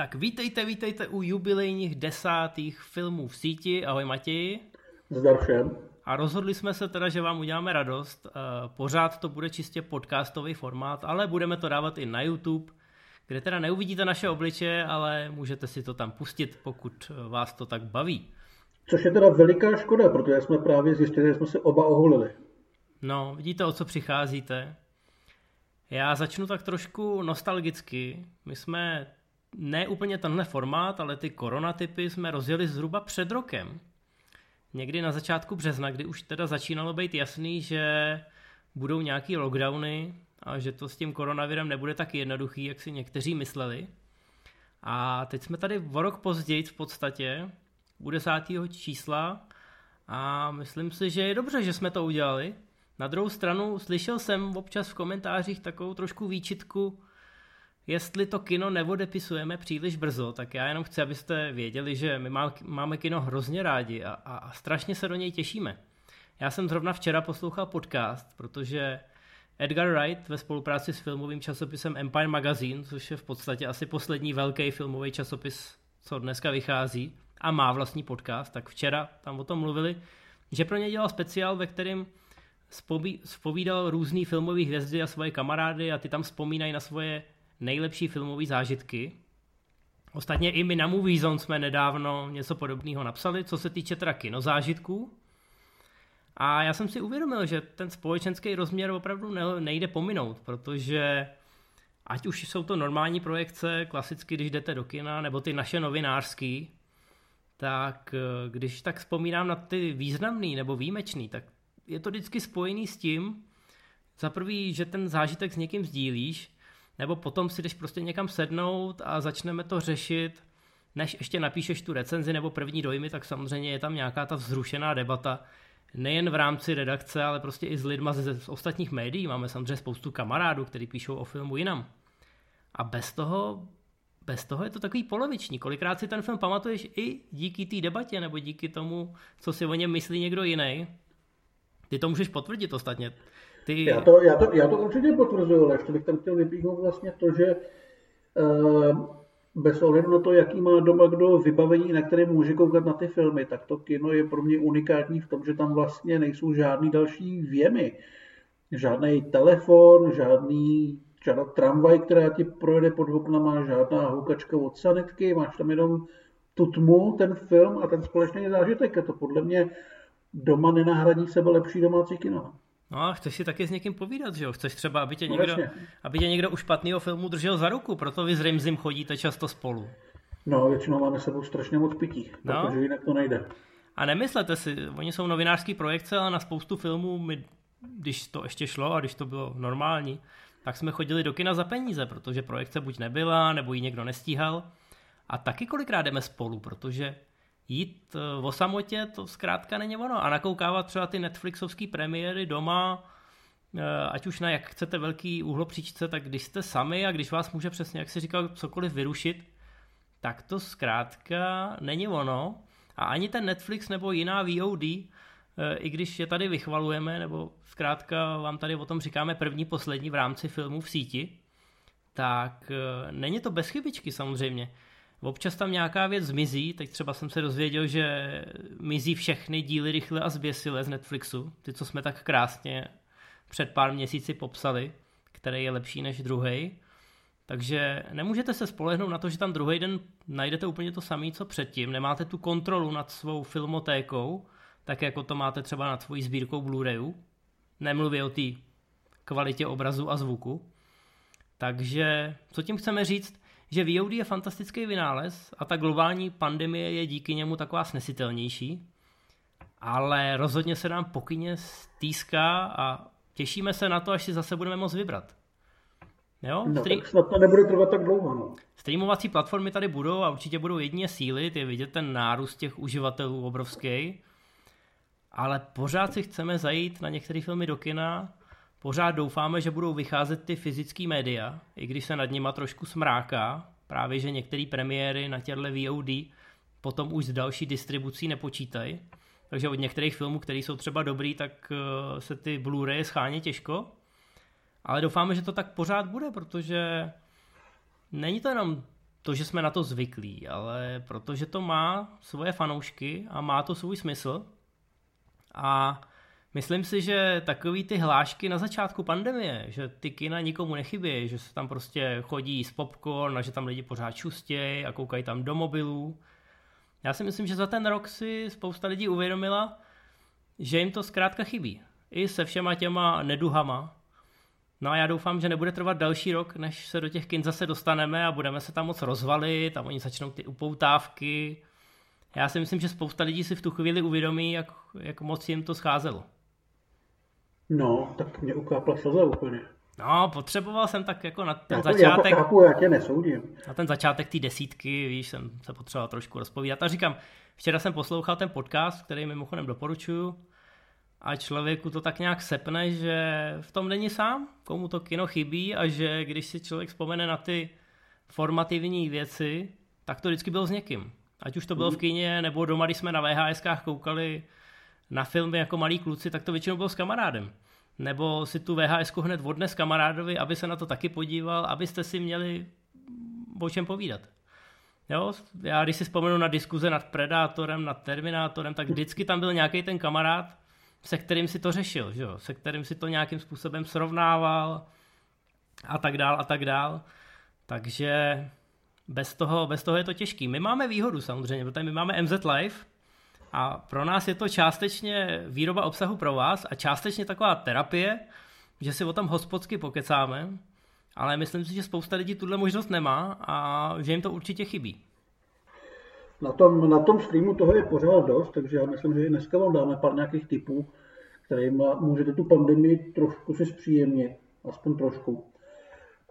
Tak vítejte, vítejte u jubilejních desátých filmů v síti. Ahoj Matěji. Zdar všem. A rozhodli jsme se teda, že vám uděláme radost. Eh, pořád to bude čistě podcastový formát, ale budeme to dávat i na YouTube, kde teda neuvidíte naše obličeje, ale můžete si to tam pustit, pokud vás to tak baví. Což je teda veliká škoda, protože jsme právě zjistili, že jsme se oba oholili. No, vidíte, o co přicházíte. Já začnu tak trošku nostalgicky. My jsme ne úplně tenhle formát, ale ty koronatypy jsme rozjeli zhruba před rokem. Někdy na začátku března, kdy už teda začínalo být jasný, že budou nějaký lockdowny a že to s tím koronavirem nebude tak jednoduchý, jak si někteří mysleli. A teď jsme tady o rok později v podstatě, u desátého čísla a myslím si, že je dobře, že jsme to udělali. Na druhou stranu slyšel jsem občas v komentářích takovou trošku výčitku, jestli to kino neodepisujeme příliš brzo, tak já jenom chci, abyste věděli, že my máme kino hrozně rádi a, a, a strašně se do něj těšíme. Já jsem zrovna včera poslouchal podcast, protože Edgar Wright ve spolupráci s filmovým časopisem Empire Magazine, což je v podstatě asi poslední velký filmový časopis, co dneska vychází a má vlastní podcast, tak včera tam o tom mluvili, že pro ně dělal speciál, ve kterém spovídal různý filmový hvězdy a svoje kamarády a ty tam vzpomínají na svoje nejlepší filmové zážitky. Ostatně i my na Movie Zone jsme nedávno něco podobného napsali, co se týče teda kinozážitků. A já jsem si uvědomil, že ten společenský rozměr opravdu nejde pominout, protože ať už jsou to normální projekce, klasicky, když jdete do kina, nebo ty naše novinářský, tak eh, když tak vzpomínám na ty významný nebo výjimečný, tak je to vždycky spojený s tím, za prvý, že ten zážitek s někým sdílíš, nebo potom si jdeš prostě někam sednout a začneme to řešit, než ještě napíšeš tu recenzi nebo první dojmy, tak samozřejmě je tam nějaká ta vzrušená debata, nejen v rámci redakce, ale prostě i s lidma z, z ostatních médií. Máme samozřejmě spoustu kamarádů, kteří píšou o filmu jinam. A bez toho, bez toho je to takový poloviční. Kolikrát si ten film pamatuješ i díky té debatě, nebo díky tomu, co si o něm myslí někdo jiný. Ty to můžeš potvrdit ostatně. Ty... Já, to, já, to, já to určitě potvrzuju, ale ještě bych tam chtěl vypíchnout vlastně to, že uh, bez ohledu na to, jaký má doma kdo vybavení, na které může koukat na ty filmy, tak to kino je pro mě unikátní v tom, že tam vlastně nejsou žádný další věmy. Žádný telefon, žádný, žádná tramvaj, která ti projede pod oknama, žádná houkačka od sanitky, máš tam jenom tu tmu, ten film a ten společný zážitek. A to podle mě doma nenahradí sebe lepší domácí kino. No a chceš si taky s někým povídat, že jo? Chceš třeba, aby tě, no, někdo, aby tě někdo u špatného filmu držel za ruku, proto vy s Rimzim chodíte často spolu. No, většinou máme sebou strašně moc pití, no. protože jinak to nejde. A nemyslete si, oni jsou novinářský projekce, ale na spoustu filmů, my, když to ještě šlo a když to bylo normální, tak jsme chodili do kina za peníze, protože projekce buď nebyla, nebo ji někdo nestíhal. A taky kolikrát jdeme spolu, protože jít eh, o samotě, to zkrátka není ono. A nakoukávat třeba ty Netflixovské premiéry doma, eh, ať už na jak chcete velký úhlopříčce, tak když jste sami a když vás může přesně, jak si říkal, cokoliv vyrušit, tak to zkrátka není ono. A ani ten Netflix nebo jiná VOD, eh, i když je tady vychvalujeme, nebo zkrátka vám tady o tom říkáme první, poslední v rámci filmu v síti, tak není to bez chybičky samozřejmě. Občas tam nějaká věc zmizí, teď třeba jsem se dozvěděl, že mizí všechny díly rychle a zběsile z Netflixu, ty, co jsme tak krásně před pár měsíci popsali, který je lepší než druhý. Takže nemůžete se spolehnout na to, že tam druhý den najdete úplně to samé, co předtím. Nemáte tu kontrolu nad svou filmotékou, tak jako to máte třeba nad svojí sbírkou Blu-rayů. Nemluvě o té kvalitě obrazu a zvuku. Takže co tím chceme říct? Že VOD je fantastický vynález a ta globální pandemie je díky němu taková snesitelnější, ale rozhodně se nám pokyně stýská a těšíme se na to, až si zase budeme moct vybrat. Jo? No, Stream... tak snad to nebude trvat tak dlouho. No. Streamovací platformy tady budou a určitě budou jedině síly, je vidět ten nárůst těch uživatelů obrovský, ale pořád si chceme zajít na některé filmy do kina Pořád doufáme, že budou vycházet ty fyzické média, i když se nad nima trošku smráká, právě že některé premiéry na těchto VOD potom už s další distribucí nepočítají. Takže od některých filmů, které jsou třeba dobrý, tak eh, se ty Blu-ray schání těžko. Ale doufáme, že to tak pořád bude, protože není to jenom to, že jsme na to zvyklí, ale protože to má svoje fanoušky a má to svůj smysl. A myslím si, že takový ty hlášky na začátku pandemie, že ty kina nikomu nechybí, že se tam prostě chodí s popcorn a že tam lidi pořád čustějí a koukají tam do mobilů. Já si myslím, že za ten rok si spousta lidí uvědomila, že jim to zkrátka chybí. I se všema těma neduhama, No a já doufám, že nebude trvat další rok, než se do těch kin zase dostaneme a budeme se tam moc rozvalit a oni začnou ty upoutávky. Já si myslím, že spousta lidí si v tu chvíli uvědomí, jak, jak moc jim to scházelo. No, tak mě ukápla slza úplně. No, potřeboval jsem tak jako na ten já to, začátek... Já chápu, já tě nesoudím. Na ten začátek té desítky, víš, jsem se potřeboval trošku rozpovídat. A říkám, včera jsem poslouchal ten podcast, který mimochodem doporučuju, a člověku to tak nějak sepne, že v tom není sám, komu to kino chybí a že když si člověk vzpomene na ty formativní věci, tak to vždycky bylo s někým. Ať už to bylo v mhm. kině, nebo doma, když jsme na VHSkách koukali na filmy jako malí kluci, tak to většinou bylo s kamarádem. Nebo si tu VHS hned odnes kamarádovi, aby se na to taky podíval, abyste si měli o čem povídat. Jo, já když si vzpomenu na diskuze nad Predátorem, nad Terminátorem, tak vždycky tam byl nějaký ten kamarád, se kterým si to řešil, že jo? se kterým si to nějakým způsobem srovnával a tak dál a tak dál. Takže bez toho, bez toho je to těžký. My máme výhodu samozřejmě, protože my máme MZ Live a pro nás je to částečně výroba obsahu pro vás a částečně taková terapie, že si o tom hospodsky pokecáme, ale myslím si, že spousta lidí tuhle možnost nemá a že jim to určitě chybí. Na tom, na tom streamu toho je pořád dost, takže já myslím, že dneska vám dáme pár nějakých typů, kterým můžete tu pandemii trošku si zpříjemnit, aspoň trošku.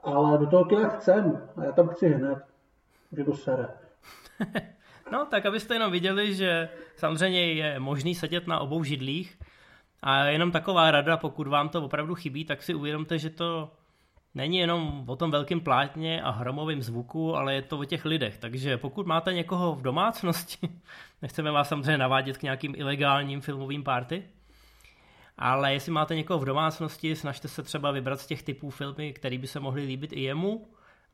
Ale do toho kina chcem a já tam chci hned, že to sere. no, tak abyste jenom viděli, že samozřejmě je možný sedět na obou židlích a jenom taková rada, pokud vám to opravdu chybí, tak si uvědomte, že to není jenom o tom velkém plátně a hromovém zvuku, ale je to o těch lidech. Takže pokud máte někoho v domácnosti, nechceme vás samozřejmě navádět k nějakým ilegálním filmovým party, ale jestli máte někoho v domácnosti, snažte se třeba vybrat z těch typů filmy, které by se mohly líbit i jemu,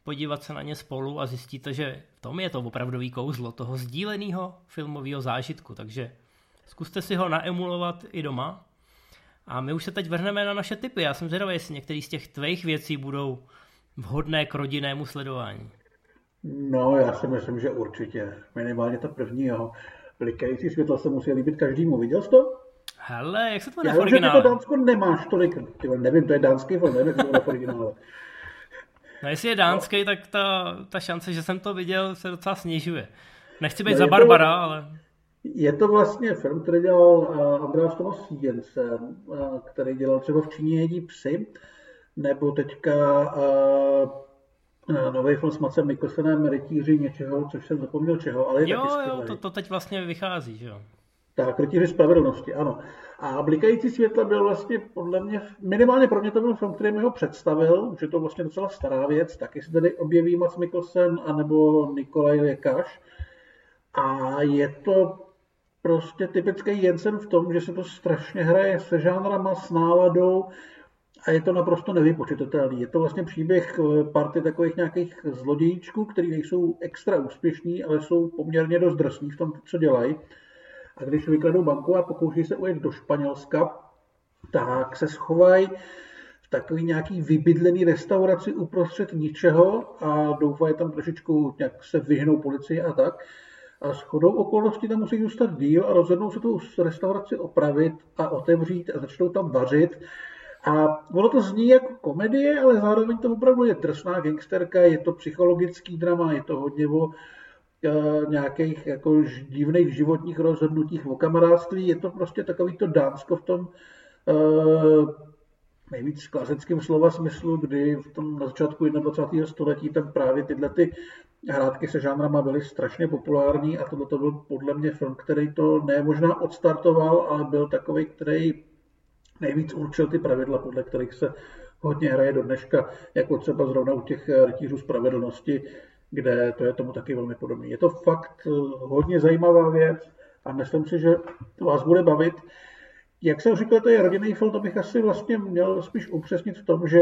podívat se na ně spolu a zjistíte, že v tom je to opravdový kouzlo toho sdíleného filmového zážitku. Takže zkuste si ho naemulovat i doma a my už se teď vrhneme na naše typy. Já jsem zvědavý, jestli některý z těch tvých věcí budou vhodné k rodinnému sledování. No, já si myslím, že určitě. Minimálně ta první, jo. Blikající světla se musí líbit každému. Viděl jsi to? Hele, jak se to jmenuje v originále? Já to Dánsko nemáš tolik. Tyhle, nevím, to je dánský film, nevím, to v originále. No jestli je dánský, no. tak ta, ta šance, že jsem to viděl, se docela snižuje. Nechci být no, za Barbara, to... ale... Je to vlastně film, který dělal uh, Andreas Thomas Jensen, uh, který dělal třeba v Číně jedí psy, nebo teďka uh, uh, nový film s Macem Mikkelsenem, Rytíři něčeho, což jsem zapomněl čeho, ale je jo, taky Jo, to, to teď vlastně vychází, že jo. Tak, Rytíři spravedlnosti, ano. A Blikající světla byl vlastně podle mě, minimálně pro mě to byl film, který mi ho představil, už je to vlastně docela stará věc, taky se tady objeví Mac Mikkelsen anebo Nikolaj Lekaš. A je to prostě typický Jensen v tom, že se to strašně hraje se žánrama, s náladou a je to naprosto nevypočitatelný. Je to vlastně příběh eh, party takových nějakých zlodějíčků, kteří nejsou extra úspěšní, ale jsou poměrně dost drsní v tom, co dělají. A když vykladou banku a pokouší se ujet do Španělska, tak se schovají v takový nějaký vybydlený restauraci uprostřed ničeho a doufají tam trošičku nějak se vyhnou policii a tak a s chodou okolností tam musí zůstat díl a rozhodnou se tu restauraci opravit a otevřít a začnou tam vařit. A ono to zní jako komedie, ale zároveň to opravdu je drsná gangsterka, je to psychologický drama, je to hodně o nějakých jako divných životních rozhodnutích, o kamarádství, je to prostě takový to Dánsko v tom e, nejvíc klasickém slova smyslu, kdy v tom na začátku 21. století tam právě tyhle ty hrátky se žánrama byly strašně populární a tohle to byl podle mě film, který to ne možná odstartoval, ale byl takový, který nejvíc určil ty pravidla, podle kterých se hodně hraje do dneška, jako třeba zrovna u těch rytířů spravedlnosti, kde to je tomu taky velmi podobné. Je to fakt hodně zajímavá věc a myslím si, že vás bude bavit. Jak jsem říkal, to je rodinný film, to bych asi vlastně měl spíš upřesnit v tom, že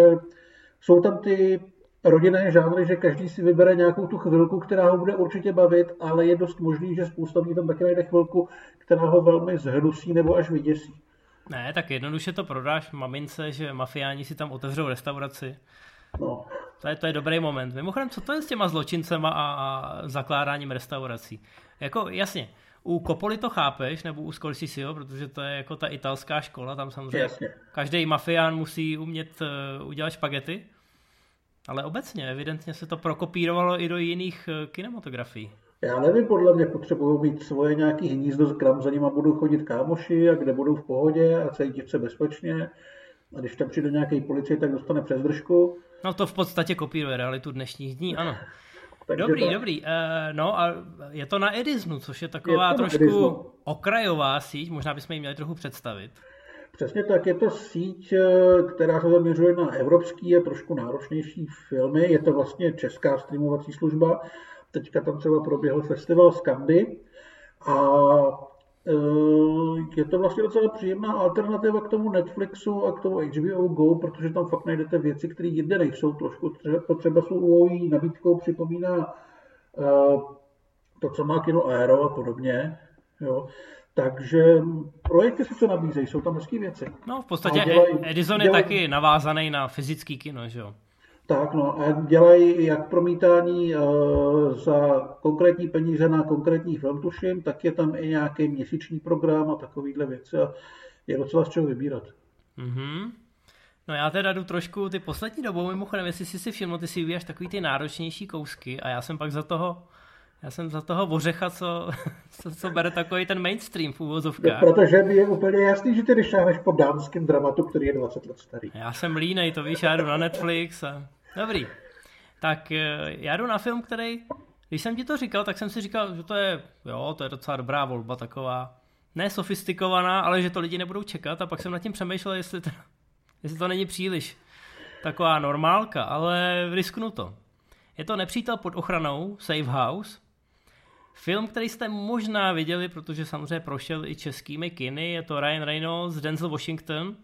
jsou tam ty rodinné žánry, že každý si vybere nějakou tu chvilku, která ho bude určitě bavit, ale je dost možný, že spousta lidí tam taky najde chvilku, která ho velmi zhnusí nebo až vyděsí. Ne, tak jednoduše to prodáš mamince, že mafiáni si tam otevřou restauraci. No. To je, to je dobrý moment. Mimochodem, co to je s těma zločincema a, a zakládáním restaurací? Jako, jasně, u Kopoli to chápeš, nebo u Scorseseho, protože to je jako ta italská škola, tam samozřejmě Jasně. každý mafián musí umět uh, udělat špagety, ale obecně, evidentně se to prokopírovalo i do jiných uh, kinematografií. Já nevím, podle mě potřebují mít svoje nějaký hnízdo, kam za nima budou chodit kámoši a kde budou v pohodě a cítit se bezpečně. A když tam přijde nějaký policii, tak dostane přes držku. No to v podstatě kopíruje realitu dnešních dní, ano. Takže dobrý, to... dobrý. Uh, no a je to na Edisnu, což je taková je trošku Edisnu. okrajová síť, možná bychom ji měli trochu představit. Přesně tak, je to síť, eh, která se zaměřuje na evropský a trošku náročnější filmy. Je to vlastně česká streamovací služba. Teďka tam třeba proběhl festival Skandy a je to vlastně docela příjemná alternativa k tomu Netflixu a k tomu HBO Go, protože tam fakt najdete věci, které jinde nejsou. Trošku potřeba svou nabídkou připomíná eh, to, co má kino Aero a podobně. Jo. Takže projekty se nabízejí, jsou tam hezké věci. No v podstatě dělají, Edison je dělají, taky navázaný na fyzický kino, že jo? Tak, no a dělají jak promítání uh, za konkrétní peníze na konkrétní film, tuším, tak je tam i nějaký měsíční program a takovýhle věci a je docela z čeho vybírat. Mm-hmm. No já teda jdu trošku ty poslední dobou, mimochodem, jestli jsi si všiml, ty si vyvíjáš takový ty náročnější kousky a já jsem pak za toho já jsem za toho ořecha, co, co, co bere takový ten mainstream v úvozovkách. No, protože mi je úplně jasný, že ty když po dánském dramatu, který je 20 let starý. Já jsem línej, to víš, já jdu na Netflix a... Dobrý. Tak eh, já jdu na film, který, když jsem ti to říkal, tak jsem si říkal, že to je, jo, to je docela dobrá volba, taková ne sofistikovaná, ale že to lidi nebudou čekat a pak jsem nad tím přemýšlel, jestli to, jestli to není příliš taková normálka, ale risknu to. Je to Nepřítel pod ochranou, Safe House, Film, který jste možná viděli, protože samozřejmě prošel i českými kiny, je to Ryan Reynolds, Denzel Washington.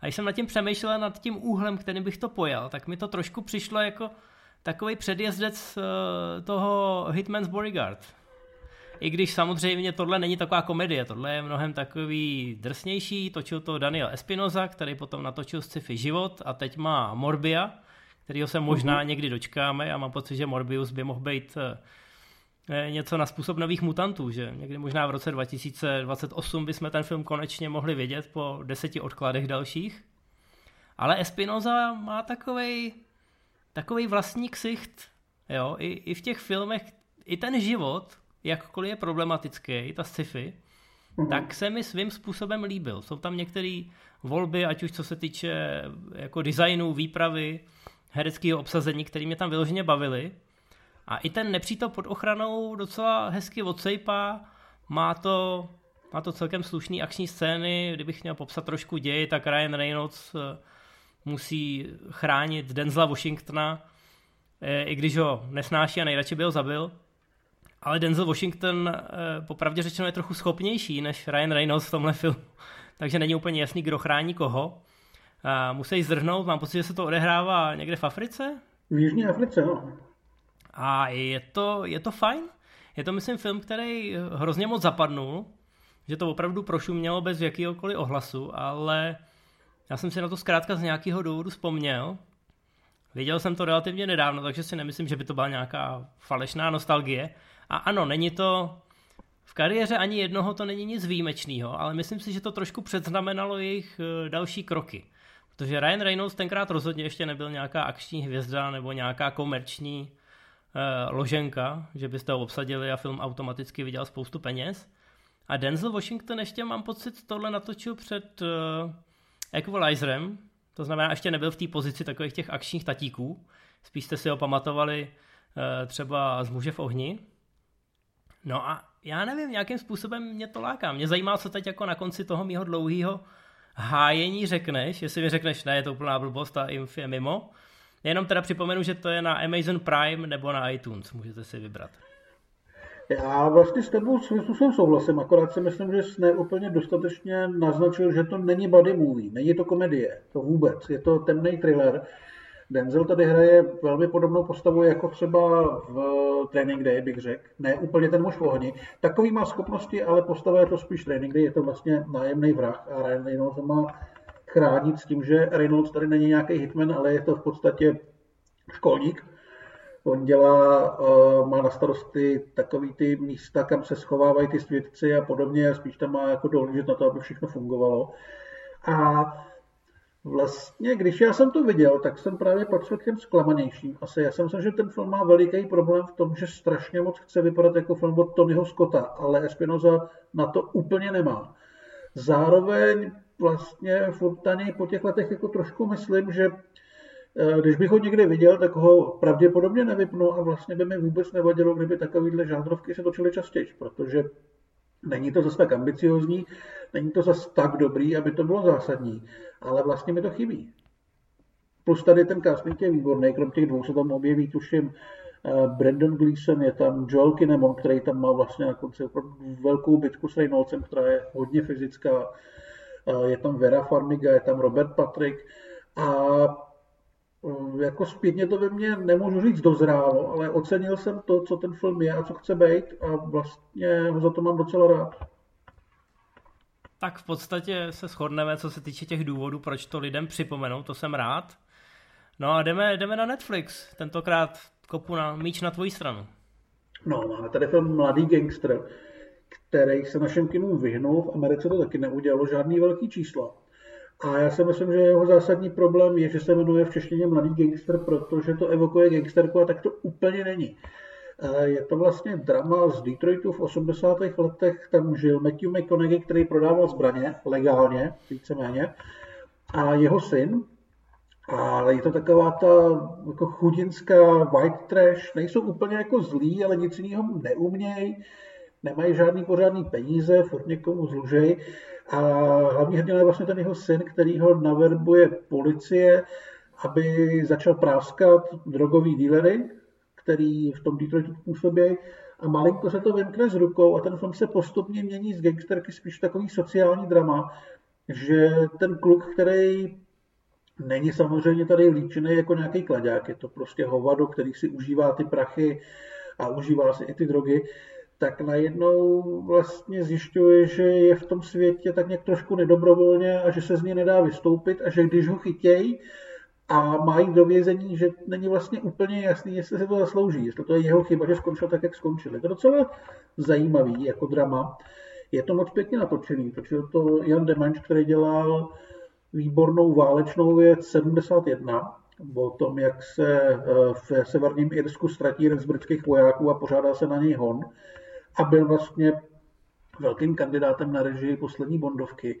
A když jsem nad tím přemýšlel, nad tím úhlem, kterým bych to pojal, tak mi to trošku přišlo jako takový předjezdec uh, toho Hitman's Bodyguard. I když samozřejmě tohle není taková komedie, tohle je mnohem takový drsnější, točil to Daniel Espinoza, který potom natočil sci-fi Život a teď má Morbia, kterýho se možná mhm. někdy dočkáme a mám pocit, že Morbius by mohl být Eh, něco na způsob nových mutantů, že někdy možná v roce 2028 bychom ten film konečně mohli vidět po deseti odkladech dalších. Ale Espinoza má takovej, takovej vlastní ksicht, jo, i, i v těch filmech, i ten život, jakkoliv je problematický, ta sci-fi, mm-hmm. tak se mi svým způsobem líbil. Jsou tam některé volby, ať už co se týče jako designu, výpravy, hereckého obsazení, které mě tam vyloženě bavily. A i ten nepřítel pod ochranou docela hezky odsejpá, má to, má to celkem slušný akční scény, kdybych měl popsat trošku děj, tak Ryan Reynolds eh, musí chránit Denzela Washingtona, eh, i když ho nesnáší a nejradši by ho zabil. Ale Denzel Washington eh, popravdě řečeno je trochu schopnější než Ryan Reynolds v tomhle filmu, takže není úplně jasný, kdo chrání koho. musí zdrhnout, mám pocit, že se to odehrává někde v Africe? V Jižní Africe, no. A je to, je to fajn. Je to, myslím, film, který hrozně moc zapadnul, že to opravdu prošumělo bez jakýhokoliv ohlasu, ale já jsem si na to zkrátka z nějakého důvodu vzpomněl. Viděl jsem to relativně nedávno, takže si nemyslím, že by to byla nějaká falešná nostalgie. A ano, není to v kariéře ani jednoho to není nic výjimečného, ale myslím si, že to trošku předznamenalo jejich eh, další kroky. Protože Ryan Reynolds tenkrát rozhodně ještě nebyl nějaká akční hvězda nebo nějaká komerční loženka, že byste ho obsadili a film automaticky vydělal spoustu peněz. A Denzel Washington ještě mám pocit tohle natočil před uh, Equalizerem, to znamená, ještě nebyl v té pozici takových těch akčních tatíků. Spíš jste si ho pamatovali uh, třeba z Muže v ohni. No a já nevím, nějakým způsobem mě to láká. Mě zajímá, co teď jako na konci toho mýho dlouhého hájení řekneš, jestli mi řekneš, ne, je to úplná blbost a Inf je mimo, Jenom teda připomenu, že to je na Amazon Prime nebo na iTunes, můžete si vybrat. Já vlastně s tebou svým způsobem souhlasím, akorát si myslím, že jsi neúplně dostatečně naznačil, že to není body movie, není to komedie, to vůbec, je to temný thriller. Denzel tady hraje velmi podobnou postavu jako třeba v Training Day, bych řekl. Ne úplně ten muž v ohni. Takový má schopnosti, ale postava je to spíš Training Day, je to vlastně nájemný vrah a Ryan Reynolds má chránit s tím, že Reynolds tady není nějaký hitman, ale je to v podstatě školník, On dělá, uh, má na starosti takový ty místa, kam se schovávají ty svědci a podobně, a spíš tam má jako dohlížet na to, aby všechno fungovalo. A vlastně, když já jsem to viděl, tak jsem právě patřil k těm zklamanějším. Asi já jsem myslel, že ten film má veliký problém v tom, že strašně moc chce vypadat jako film od Tonyho Scotta, ale Espinoza na to úplně nemá. Zároveň vlastně furt po těch letech jako trošku myslím, že Eh, když bych ho někdy viděl, tak ho pravděpodobně nevypnu a vlastně by mi vůbec nevadilo, kdyby takovýhle žánrovky se točily častěji, protože není to zase tak ambiciozní, není to zase tak dobrý, aby to bylo zásadní, ale vlastně mi to chybí. Plus tady ten casting je výborný, krom těch dvou se tam objeví, tuším, eh, Brandon Gleeson, je tam Joel Kinnaman, který tam má vlastně na konci velkou bitku s Reynoldsem, která je hodně fyzická. Eh, je tam Vera Farmiga, je tam Robert Patrick a Eh, jako zpětně to ve mně nemůžu říct dozrálo, ale ocenil jsem to, co ten film je a co chce být a vlastně ho za to mám docela rád. Tak v podstatě se shodneme, co se týče těch důvodů, proč to lidem připomenout, to jsem rád. No a jdeme, jdeme na Netflix, tentokrát kopu na míč na tvoji stranu. No, máme tady film Mladý gangster, který se našem kinům vyhnul, v Americe to taky neudělalo žádný velký čísla. A já si myslím, že jeho zásadní problém je, že se jmenuje v češtině Mladý gangster, protože to evokuje gangsterku a tak to úplně není. Je to vlastně drama z Detroitu v 80. letech, tam žil Matthew McConaughey, který prodával zbraně legálně, víceméně, a jeho syn, a je to taková ta jako chudinská white trash, nejsou úplně jako zlí, ale nic jiného neumějí, nemají žádný pořádný peníze, furt někomu zlužej. A hlavní hrdina je vlastně ten jeho syn, který ho naverbuje policie, aby začal práskat drogový dílery, který v tom Detroitu působí. A malinko se to vymkne z rukou a ten film se postupně mění z gangsterky spíš takový sociální drama, že ten kluk, který není samozřejmě tady líčený jako nějaký kladák, je to prostě hovado, který si užívá ty prachy a užívá si i ty drogy, tak najednou vlastně zjišťuje, že je v tom světě tak nějak trošku nedobrovolně a že se z něj nedá vystoupit a že když ho chytějí a mají do vězení, že není vlastně úplně jasný, jestli se to zaslouží, jestli to je jeho chyba, že skončil tak, jak skončil. Je to docela zajímavý jako drama. Je to moc pěkně natočený, točil to Jan Demanč, který dělal výbornou válečnou věc 71, o tom, jak se eh, v severním Irsku ztratí jeden z britských vojáků a pořádá se na něj hon a byl vlastně velkým kandidátem na režii poslední Bondovky.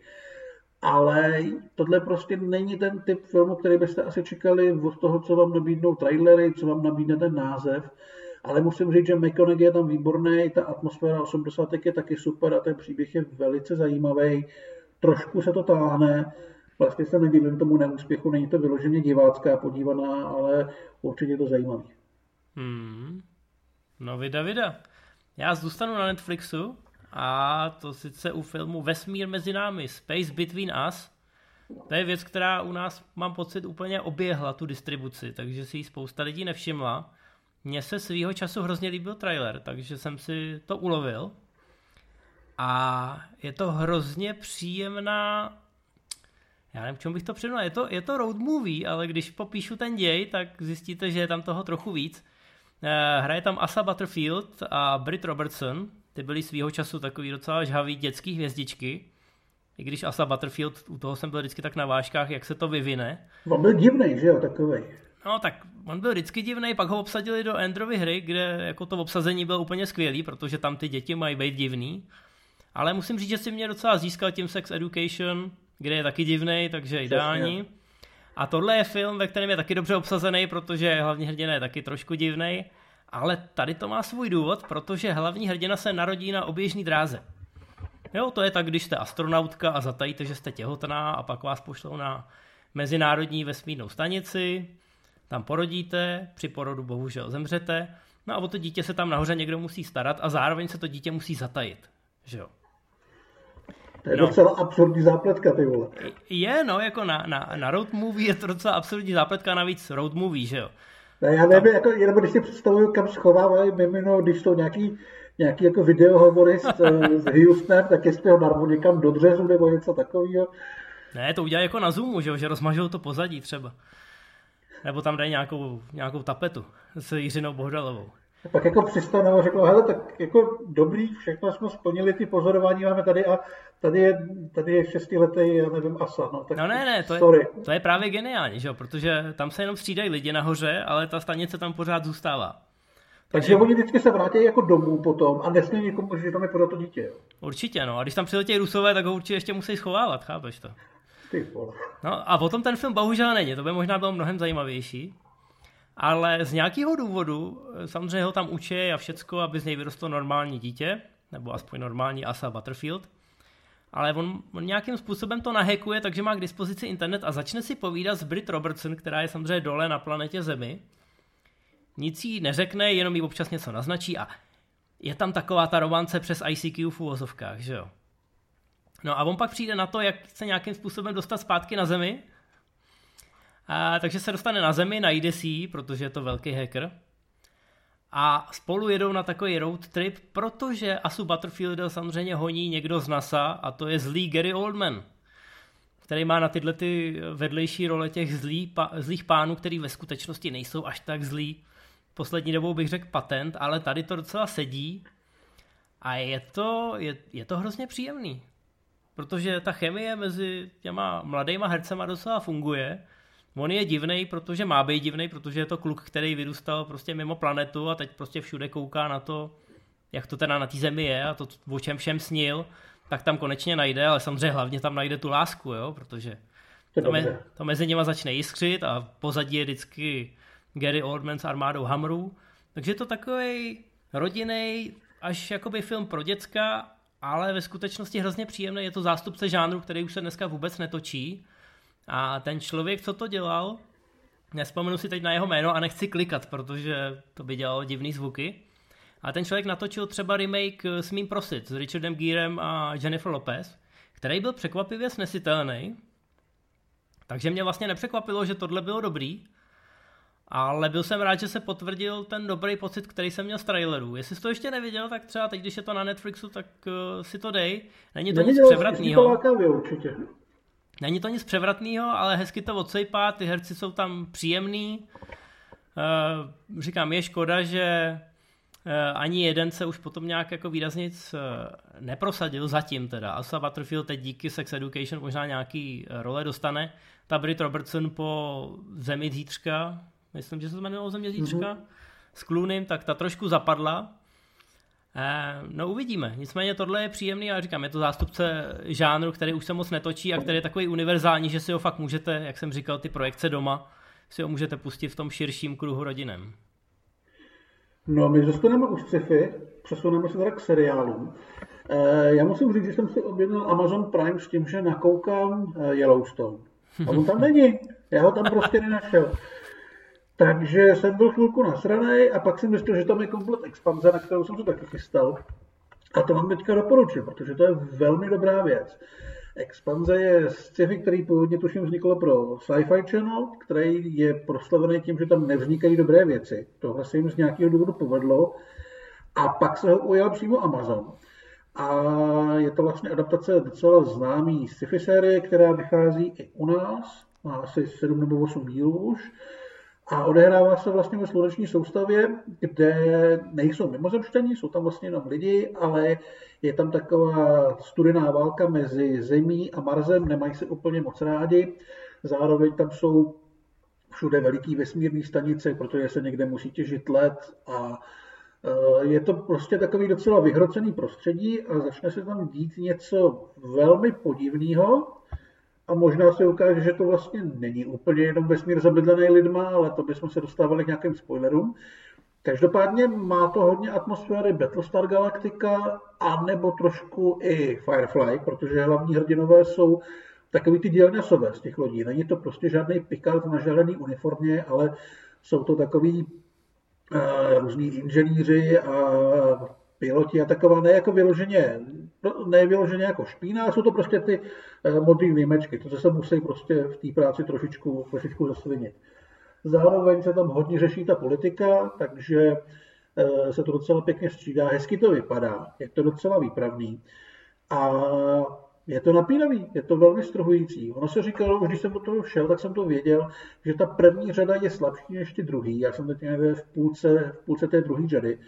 Ale tohle prostě není ten typ filmu, který byste asi čekali od toho, co vám nabídnou trailery, co vám nabídne ten název. Ale musím říct, že McConaughey je tam výborný, ta atmosféra 80. je taky super a ten příběh je velice zajímavý. Trošku se to táhne, vlastně se nedivím tomu neúspěchu, není to vyloženě divácká podívaná, ale určitě je to zajímavý. Hmm. No vida, vida. Já zůstanu na Netflixu a to sice u filmu Vesmír mezi námi, Space Between Us. To je věc, která u nás, mám pocit, úplně oběhla tu distribuci, takže si ji spousta lidí nevšimla. Mně se svýho času hrozně líbil trailer, takže jsem si to ulovil. A je to hrozně příjemná já nevím, čemu bych to přednul. Je to, je to road movie, ale když popíšu ten děj, tak zjistíte, že je tam toho trochu víc. Eh, hraje tam Asa Butterfield a Britt Robertson. Ty byli svýho času takový docela žhavý dětský hvězdičky. I když Asa Butterfield, u toho jsem byl vždycky tak na váškách, jak se to vyvine. On byl divný, že jo, takový. No tak on byl vždycky divný, pak ho obsadili do Androvy hry, kde jako to obsazení bylo úplně skvělý, protože tam ty děti mají být divný. Ale musím říct, že si mě docela získal tím Sex Education, kde je taky divný, takže ideální. A tohle je film, ve kterém je taky dobře obsazený, protože hlavní hrdina je taky trošku divný. Ale tady to má svůj důvod, protože hlavní hrdina se narodí na oběžné dráze. Jo, to je tak, když jste astronautka a zatajíte, že jste těhotná a pak vás pošlou na mezinárodní vesmírnou stanici, tam porodíte, při porodu bohužel zemřete, No a o to dítě se tam nahoře někdo musí starat a zároveň se to dítě musí zatajit, že jo. To je no. docela absurdní zápletka, ty vole. Je, no, jako na, na, na road movie je to docela absurdní zápletka, navíc road movie, že jo. Ne, já nevím, jako, jenom když si představuju, kam schovávají mimino, když jsou nějaký, nějaký jako videohovory s, s Houstonem, tak jestli ho narvu někam do dřezu nebo něco takového. Ne, to udělají jako na Zoomu, že, jo? že rozmažou to pozadí třeba. Nebo tam dají nějakou, nějakou tapetu s Jiřinou Bohdalovou. Pak jako přistanou a řekl, hele, tak jako dobrý, všechno jsme splnili, ty pozorování máme tady a tady je, tady je šestiletý, já nevím, asa. No, tak no ne, ne, to je, to je právě geniální, že jo? protože tam se jenom střídají lidi nahoře, ale ta stanice tam pořád zůstává. Takže, oni vždycky se vrátí jako domů potom a nesmí nikomu, že tam je pořád to dítě. Jo? Určitě, no. A když tam přiletějí Rusové, tak ho určitě ještě musí schovávat, chápeš to? Ty vole. No a potom ten film bohužel není, to by možná bylo mnohem zajímavější. Ale z nějakého důvodu, samozřejmě ho tam učí a všecko, aby z něj vyrostlo normální dítě, nebo aspoň normální Asa Butterfield. Ale on, on nějakým způsobem to nahekuje, takže má k dispozici internet a začne si povídat s Brit Robertson, která je samozřejmě dole na planetě Zemi. Nic jí neřekne, jenom jí občas něco naznačí a je tam taková ta romance přes ICQ v úvozovkách, že jo. No a on pak přijde na to, jak se nějakým způsobem dostat zpátky na Zemi. A, takže se dostane na Zemi, najde si ji, protože je to velký hacker. A spolu jedou na takový road trip, protože Asu Butterfielda samozřejmě honí někdo z NASA a to je zlý Gary Oldman, který má na tyhle ty vedlejší role těch zlý, pa, zlých pánů, který ve skutečnosti nejsou až tak zlí. Poslední dobou bych řekl patent, ale tady to docela sedí a je to, je, je to hrozně příjemný protože ta chemie mezi těma mladýma hercema docela funguje. On je divný, protože má být divný, protože je to kluk, který vyrůstal prostě mimo planetu a teď prostě všude kouká na to, jak to teda na té zemi je a to, o čem všem snil, tak tam konečně najde, ale samozřejmě hlavně tam najde tu lásku, jo, protože to, me, to mezi nimi začne jiskřit a pozadí je vždycky Gary Oldman s armádou Hamrů. Takže je to takový rodinný až jakoby film pro děcka, ale ve skutečnosti hrozně příjemné. Je to zástupce žánru, který už se dneska vůbec netočí. A ten člověk, co to dělal, nespomenu si teď na jeho jméno a nechci klikat, protože to by dělalo divný zvuky. A ten člověk natočil třeba remake Smím prosit s Richardem Gearem a Jennifer Lopez, který byl překvapivě snesitelný. Takže mě vlastně nepřekvapilo, že tohle bylo dobrý. Ale byl jsem rád, že se potvrdil ten dobrý pocit, který jsem měl z traileru. Jestli jsi to ještě neviděl, tak třeba teď, když je to na Netflixu, tak uh, si to dej. Není to Neviděl, nic převratného. určitě. Není to nic převratného, ale hezky to odsejpá, ty herci jsou tam příjemný. Uh, říkám, je škoda, že uh, ani jeden se už potom nějak jako výrazně nic uh, neprosadil zatím teda. Asa Butterfield teď díky Sex Education možná nějaký role dostane. Ta Brit Robertson po Zemi zítřka myslím, že se to jmenovalo Zeměříčka, mm-hmm. s Clooneym, tak ta trošku zapadla. Eh, no uvidíme. Nicméně tohle je příjemný a říkám, je to zástupce žánru, který už se moc netočí a který je takový univerzální, že si ho fakt můžete, jak jsem říkal, ty projekce doma, si ho můžete pustit v tom širším kruhu rodinem. No, my zůstaneme u sci-fi, přesuneme se teda k seriálům. Eh, já musím říct, že jsem si objednal Amazon Prime s tím, že nakoukám eh, Yellowstone. A on tam není. Já ho tam prostě nenašel. Takže jsem byl chvilku nasranej a pak jsem myslel, že tam je komplet expanze, na kterou jsem se taky chystal. A to vám teďka doporučuji, protože to je velmi dobrá věc. Expanze je sci-fi, který původně tuším vzniklo pro Sci-Fi Channel, který je proslavený tím, že tam nevznikají dobré věci. Tohle se jim z nějakého důvodu povedlo. A pak se ho ujal přímo Amazon. A je to vlastně adaptace docela známý sci-fi série, která vychází i u nás. Má asi 7 nebo 8 dílů už. A odehrává se vlastně ve sluneční soustavě, kde nejsou mimozemštění, jsou tam vlastně jenom lidi, ale je tam taková studená válka mezi Zemí a Marsem, nemají se úplně moc rádi. Zároveň tam jsou všude veliký vesmírné stanice, protože se někde musí těžit let a e, je to prostě takový docela vyhrocený prostředí a začne se tam dít něco velmi podivného, a možná se ukáže, že to vlastně není úplně jenom vesmír zabydlený lidma, ale to bychom se dostávali k nějakým spoilerům. Každopádně má to hodně atmosféry Battlestar Galactica a nebo trošku i Firefly, protože hlavní hrdinové jsou takový ty dělňasové z těch lodí. Není to prostě žádný Picard na želený uniformě, ale jsou to takový různí inženýři a piloti a taková, ne jako vyloženě, no, ne vyloženě jako špína, jsou to prostě ty modrý výjimečky, to se musí prostě v té práci trošičku, trošičku zasvinit. Zároveň se tam hodně řeší ta politika, takže se to docela pěkně střídá, hezky to vypadá, je to docela výpravný. A je to napínavý, je to velmi strhující. Ono se říkalo, když jsem do toho šel, tak jsem to věděl, že ta první řada je slabší než ty druhý. Já jsem teď někde v půlce, v půlce té druhé řady.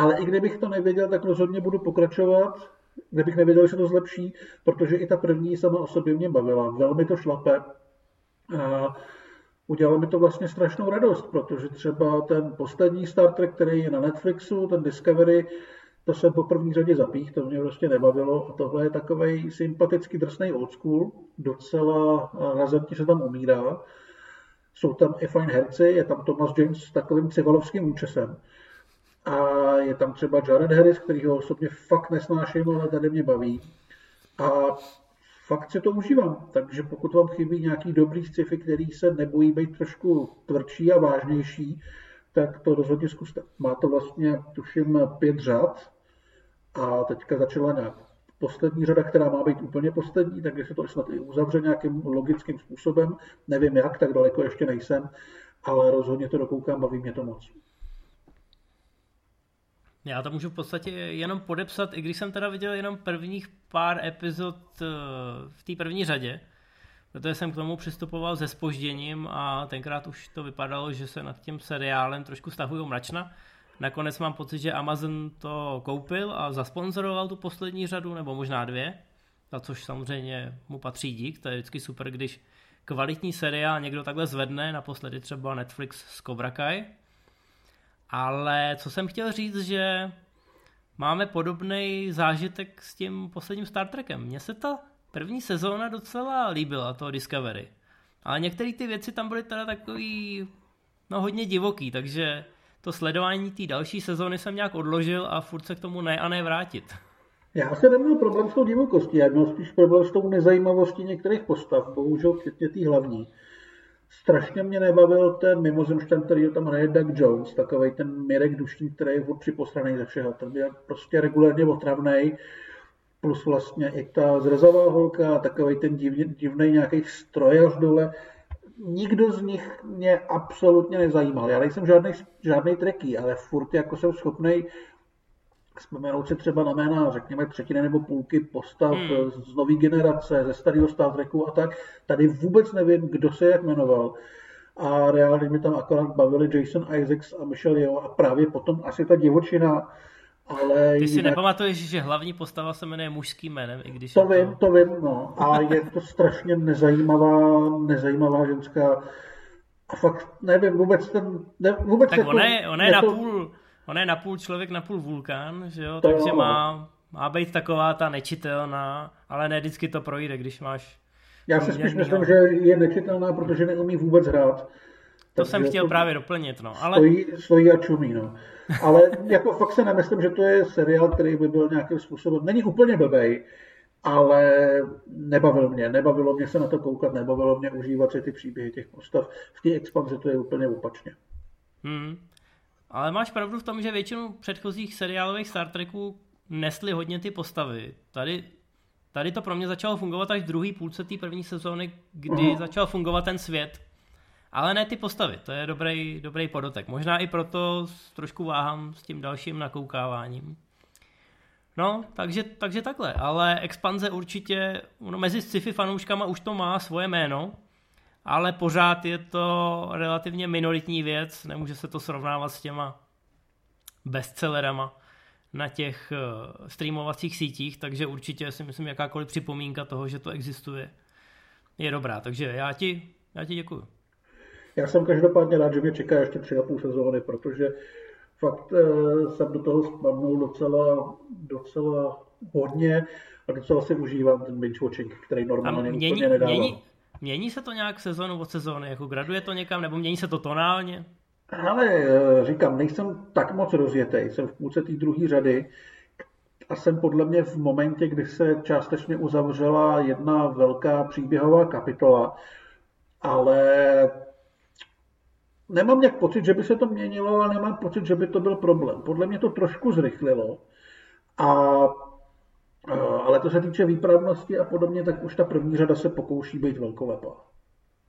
Ale i kdybych to nevěděl, tak rozhodně budu pokračovat, kdybych nevěděl, že to zlepší, protože i ta první sama o sobě mě bavila. Velmi to šlape. A udělalo mi to vlastně strašnou radost, protože třeba ten poslední Star Trek, který je na Netflixu, ten Discovery, to jsem po první řadě zapích, to mě prostě nebavilo a tohle je takový sympatický drsný old school, docela razantně se tam umírá. Jsou tam i fajn herci, je tam Thomas James s takovým civalovským účesem. A je tam třeba Jared Harris, který ho osobně fakt nesnáším, ale tady mě baví. A fakt si to užívám. Takže pokud vám chybí nějaký dobrý sci-fi, který se nebojí být trošku tvrdší a vážnější, tak to rozhodně zkuste. Má to vlastně, tuším, pět řad a teďka začala nějak poslední řada, která má být úplně poslední, takže se to snad i uzavře nějakým logickým způsobem. Nevím jak, tak daleko ještě nejsem, ale rozhodně to dokoukám, baví mě to moc. Já to můžu v podstatě jenom podepsat, i když jsem teda viděl jenom prvních pár epizod eh, v té první řadě, protože jsem k tomu přistupoval se spožděním a tenkrát už to vypadalo, že se nad tím seriálem trošku stahují mračna. Nakonec mám pocit, že Amazon to koupil a zasponzoroval tu poslední řadu, nebo možná dvě, za což samozřejmě mu patří dík, to je vždycky super, když kvalitní seriál někdo takhle zvedne, naposledy třeba Netflix z Cobra Kai. Ale co jsem chtěl říct, že máme podobný zážitek s tím posledním Star Trekem. Mně se ta první sezóna docela líbila, toho Discovery. Ale některé ty věci tam byly teda takový, no hodně divoký, takže to sledování té další sezóny jsem nějak odložil a furt se k tomu ne a ne vrátit. Já se neměl problém s tou divokostí, já měl spíš problém s tou nezajímavostí některých postav, bohužel včetně té hlavní. Strašně mě nebavil ten mimozemšťan, který tam hraje Doug Jones, takový ten Mirek Dušní, který je furt připosraný ze všeho. Ten je prostě regulárně otravný, plus vlastně i ta zrezová holka, takový ten divný, nějaký strojař dole nikdo z nich mě absolutně nezajímal. Já nejsem žádný, žádný treký, ale furt jako jsem schopný vzpomenout si třeba na jména, řekněme, třetiny nebo půlky postav hmm. z nové generace, ze starého Star Treku a tak. Tady vůbec nevím, kdo se jak jmenoval. A reálně mi tam akorát bavili Jason Isaacs a Michelle Yeoh a právě potom asi ta divočina, ale Ty si jinak... nepamatuješ, že hlavní postava se jmenuje mužským jménem, i když To vím, to... to vím, no. A je to strašně nezajímavá, nezajímavá ženská. A fakt nevím, vůbec ten... Ne, vůbec tak jako, ona je, ona je, je to... ona je napůl člověk, napůl vulkán, že jo? To takže jo. má, má být taková ta nečitelná, ale ne vždycky to projde, když máš... Já si spíš myslím, že je nečitelná, protože neumí vůbec hrát. To jsem chtěl to právě doplnit, no. Ale... Stojí, stojí a čumí, no. Ale jako fakt se nemyslím, že to je seriál, který by byl nějakým způsobem, není úplně blbej, ale nebavil mě, nebavilo mě se na to koukat, nebavilo mě užívat si ty příběhy těch postav. V té expanzi to je úplně opačně. Hmm. Ale máš pravdu v tom, že většinu předchozích seriálových Star Treků nesly hodně ty postavy. Tady, tady to pro mě začalo fungovat až v druhé půlce té první sezóny, kdy uh-huh. začal fungovat ten svět, ale ne ty postavy, to je dobrý, dobrý podotek. Možná i proto trošku váhám s tím dalším nakoukáváním. No, takže, takže takhle, ale expanze určitě, no, mezi sci-fi fanouškama už to má svoje jméno, ale pořád je to relativně minoritní věc, nemůže se to srovnávat s těma bestsellerama na těch uh, streamovacích sítích, takže určitě si myslím, jakákoliv připomínka toho, že to existuje, je dobrá. Takže já ti, já ti děkuju. Já jsem každopádně rád, že mě čeká ještě tři a půl sezóny, protože fakt eh, jsem do toho spadnul docela, docela hodně a docela si užívám ten binge watching, který normálně mění, úplně nedávám. Mění, mění se to nějak sezónu od sezóny, jako graduje to někam, nebo mění se to tonálně? Ale eh, říkám, nejsem tak moc rozjetý, jsem v půlce té druhé řady a jsem podle mě v momentě, kdy se částečně uzavřela jedna velká příběhová kapitola, ale nemám nějak pocit, že by se to měnilo, ale nemám pocit, že by to byl problém. Podle mě to trošku zrychlilo. A, ale to se týče výpravnosti a podobně, tak už ta první řada se pokouší být velkolepá.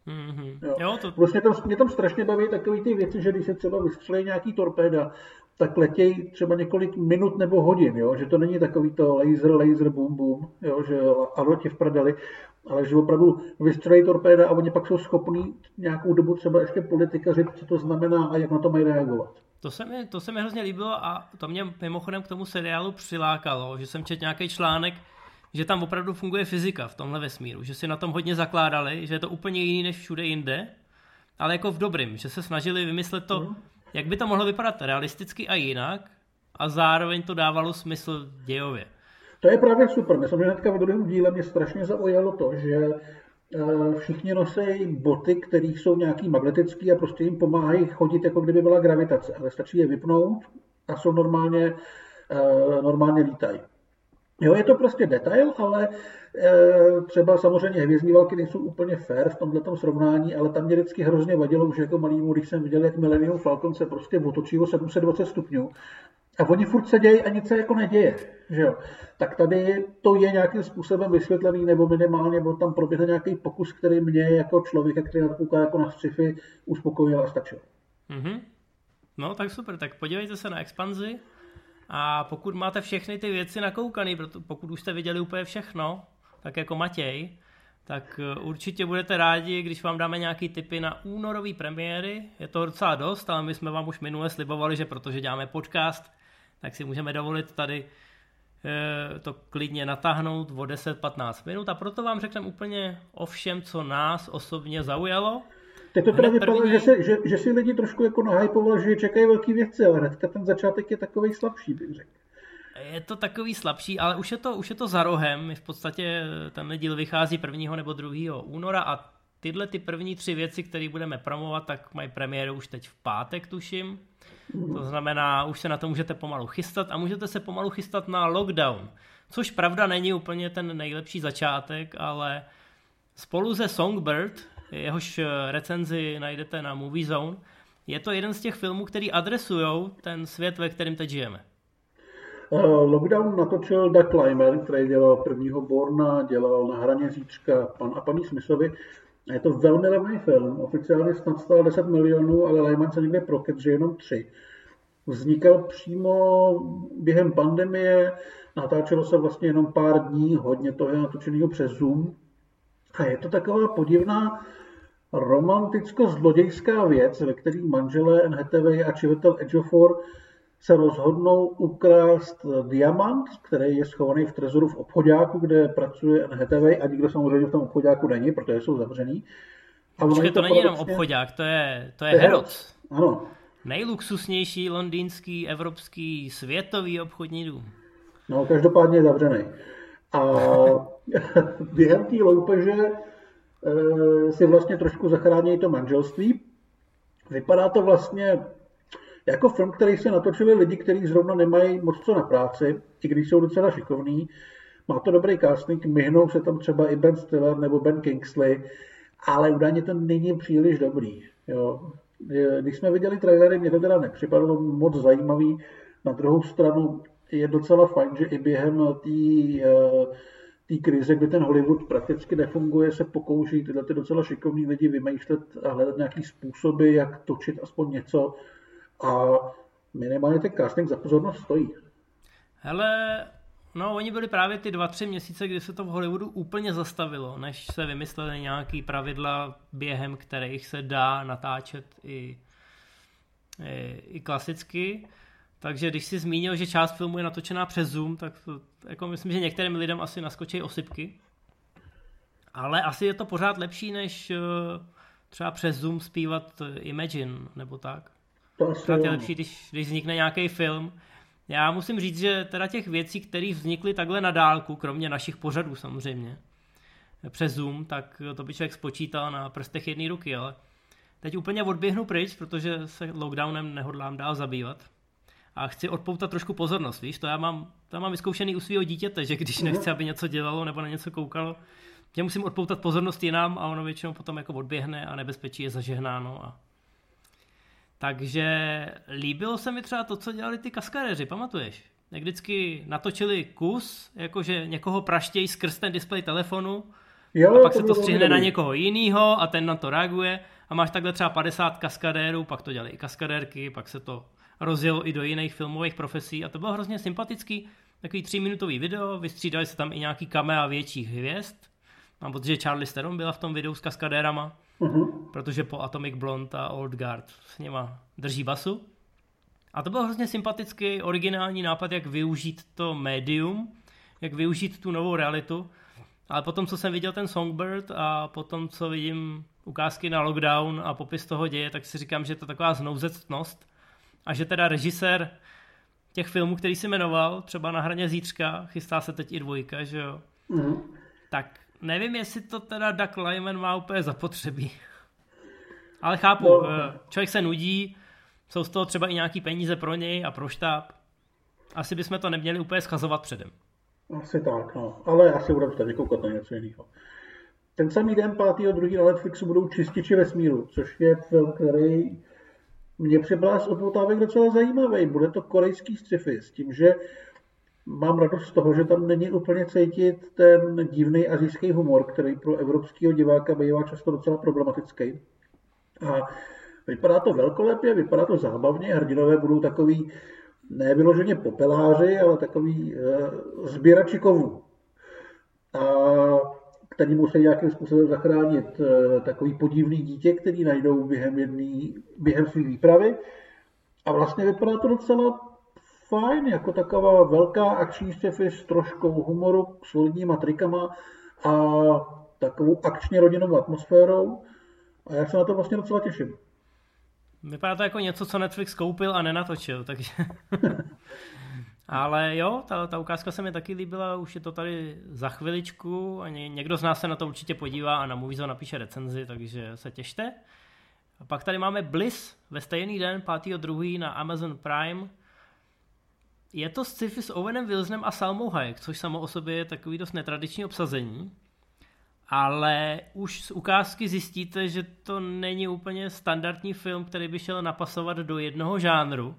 Mm-hmm. Jo. Jo, to... Prostě mě, tam, mě tam strašně baví takové ty věci, že když se třeba vystřelí nějaký torpéda, tak letějí třeba několik minut nebo hodin, jo? že to není takový to laser, laser, boom, boom, jo? že ano, ti v prdeli, ale že opravdu vystřelí torpéda a oni pak jsou schopní nějakou dobu třeba ještě politikařit, co to znamená a jak na to mají reagovat. To se, mi, to se mi hrozně líbilo a to mě mimochodem k tomu seriálu přilákalo, že jsem četl nějaký článek, že tam opravdu funguje fyzika v tomhle vesmíru, že si na tom hodně zakládali, že je to úplně jiný než všude jinde, ale jako v dobrým, že se snažili vymyslet to, mm. jak by to mohlo vypadat realisticky a jinak a zároveň to dávalo smysl dějově. To je právě super. Myslím, že hnedka v druhém díle mě strašně zaujalo to, že eh, všichni nosí boty, které jsou nějaký magnetický a prostě jim pomáhají chodit, jako kdyby byla gravitace. Ale stačí je vypnout a jsou normálně, eh, normálně lítají. Jo, je to prostě detail, ale e, třeba samozřejmě hvězdní války nejsou úplně fair v tomto srovnání, ale tam mě vždycky hrozně vadilo, už jako malýmu, když jsem viděl, jak Millennium Falcon se prostě otočí o 720 stupňů a oni furt se dějí a nic se jako neděje. Že jo? Tak tady to je nějakým způsobem vysvětlený, nebo minimálně byl tam proběhl nějaký pokus, který mě jako člověka, který na kouká jako na sci-fi, uspokojil a stačil. Mm-hmm. No tak super, tak podívejte se na expanzi a pokud máte všechny ty věci nakoukaný, pokud už jste viděli úplně všechno, tak jako Matěj, tak eh, určitě budete rádi, když vám dáme nějaký tipy na únorový premiéry. Je to docela dost, ale my jsme vám už minule slibovali, že protože děláme podcast, tak si můžeme dovolit tady eh, to klidně natáhnout o 10-15 minut a proto vám řekneme úplně o všem, co nás osobně zaujalo. Teď to teda vypadá, první... že, se, že, že, si lidi trošku jako nahypoval, že čekají velké věci, ale hnedka ten začátek je takový slabší, bych řekl. Je to takový slabší, ale už je to, už je to za rohem. V podstatě ten díl vychází 1. nebo 2. února a tyhle ty první tři věci, které budeme promovat, tak mají premiéru už teď v pátek, tuším. To znamená, už se na to můžete pomalu chystat a můžete se pomalu chystat na lockdown. Což pravda není úplně ten nejlepší začátek, ale spolu se Songbird, jehož recenzi najdete na Movie Zone, je to jeden z těch filmů, který adresují ten svět, ve kterém teď žijeme. Uh, lockdown natočil Doug Clymer, který dělal prvního Borna, dělal na hraně říčka pan a paní Smithovi. Je to velmi levný film, oficiálně snad stál 10 milionů, ale Lyman se někde proket, že jenom 3. Vznikal přímo během pandemie, natáčelo se vlastně jenom pár dní, hodně toho je natočeného přes Zoom. A je to taková podivná romanticko-zlodějská věc, ve které manželé Hathaway a Chiwetel Ejiofor se rozhodnou ukrást diamant, který je schovaný v trezoru v obchodáku, kde pracuje Hathaway a nikdo samozřejmě v tom obchodáku není, protože jsou zavřený. A Počkej, to, to není jenom obchodák, to je, to je, je Harrods. Ano. Nejluxusnější londýnský, evropský, světový obchodní dům. No, každopádně je zavřený. A během té loupeže e, si vlastně trošku zachrání to manželství. Vypadá to vlastně jako film, který se natočili lidi, kteří zrovna nemají moc co na práci, i když jsou docela šikovní. Má to dobrý casting, myhnou se tam třeba i Ben Stiller nebo Ben Kingsley, ale údajně to není příliš dobrý. Jo. Když jsme viděli trailery, mě to teda nepřipadalo moc zajímavý. Na druhou stranu je docela fajn, že i během té té krize, kdy ten Hollywood prakticky nefunguje, se pokouší tyhle ty docela šikovní lidi vymýšlet a hledat nějaký způsoby, jak točit aspoň něco, a minimálně ten casting za pozornost stojí. Hele, no oni byli právě ty dva, tři měsíce, kdy se to v Hollywoodu úplně zastavilo, než se vymysleli nějaký pravidla, během kterých se dá natáčet i, i, i klasicky. Takže když si zmínil, že část filmu je natočená přes Zoom, tak to, jako myslím, že některým lidem asi naskočí osypky. Ale asi je to pořád lepší, než eh, třeba přes Zoom zpívat Imagine nebo tak. To je lepší, když, když vznikne nějaký film. Já musím říct, že teda těch věcí, které vznikly takhle na dálku, kromě našich pořadů samozřejmě, přes Zoom, tak to by člověk spočítal na prstech jedné ruky, ale teď úplně odběhnu pryč, protože se lockdownem nehodlám dál zabývat. A chci odpoutat trošku pozornost, víš, to já mám, to já mám vyzkoušený u svého dítěte, že když nechce, aby něco dělalo nebo na něco koukalo, že musím odpoutat pozornost jinam a ono většinou potom jako odběhne a nebezpečí je zažehnáno a Takže líbilo se mi třeba to, co dělali ty kaskadeři, pamatuješ? Jak vždycky natočili kus, jakože někoho praštějí skrz ten displej telefonu jo, a pak to se to střihne na někoho jiného a ten na to reaguje a máš takhle třeba 50 kaskadérů, pak to dělali i kaskadérky, pak se to rozjelo i do jiných filmových profesí a to bylo hrozně sympatický. Takový tříminutový video, vystřídali se tam i nějaký kamera větších hvězd. Mám pocit, že Charlie Steron byla v tom videu s kaskadérama, uh-huh. protože po Atomic Blonde a Old Guard s něma drží basu. A to byl hrozně sympatický, originální nápad, jak využít to médium, jak využít tu novou realitu. Ale potom, co jsem viděl ten Songbird a potom, co vidím ukázky na lockdown a popis toho děje, tak si říkám, že je to taková znouzectnost a že teda režisér těch filmů, který si jmenoval, třeba na hraně zítřka, chystá se teď i dvojka, že jo, mm. tak nevím, jestli to teda Doug Lyman má úplně zapotřebí. Ale chápu, no. Eh, člověk se nudí, jsou z toho třeba i nějaký peníze pro něj a pro štáb. Asi bychom to neměli úplně schazovat předem. Asi tak, no. Ale asi budeme tady koukat na něco jiného. Ten samý den 5. na Netflixu budou Čističi vesmíru, což je film, který mě připadá z odpotávek docela zajímavý. Bude to korejský sci-fi s tím, že mám radost z toho, že tam není úplně cítit ten divný azijský humor, který pro evropského diváka bývá často docela problematický. A vypadá to velkolepě, vypadá to zábavně, hrdinové budou takový nevyloženě popeláři, ale takový uh, sběrači kovů. A který musí nějakým způsobem zachránit uh, takový podivný dítě, který najdou během, jedný, během své výpravy. A vlastně vypadá to docela fajn, jako taková velká akční sci s troškou humoru, solidníma trikama a takovou akčně rodinnou atmosférou. A já se na to vlastně docela těším. Vypadá to jako něco, co Netflix koupil a nenatočil, takže... Ale jo, ta, ta ukázka se mi taky líbila, už je to tady za chviličku a ně, někdo z nás se na to určitě podívá a na Movizo napíše recenzi, takže se těšte. A pak tady máme Bliss ve stejný den, 5.2. na Amazon Prime. Je to sci-fi s Owenem Wilsonem a Salmou Hayek, což samo o sobě je takový dost netradiční obsazení ale už z ukázky zjistíte, že to není úplně standardní film, který by šel napasovat do jednoho žánru.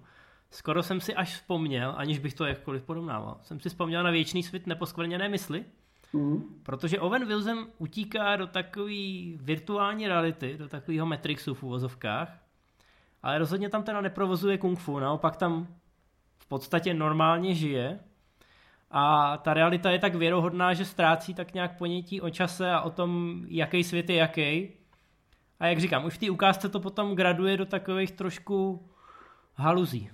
Skoro jsem si až vzpomněl, aniž bych to jakkoliv porovnával, jsem si vzpomněl na věčný svět neposkvrněné mysli, mm. protože Owen Wilson utíká do takové virtuální reality, do takového Matrixu v uvozovkách, ale rozhodně tam teda neprovozuje kung fu, naopak tam podstatě normálně žije a ta realita je tak věrohodná, že ztrácí tak nějak ponětí o čase a o tom, jaký svět je jaký. A jak říkám, už v té ukázce to potom graduje do takových trošku haluzí.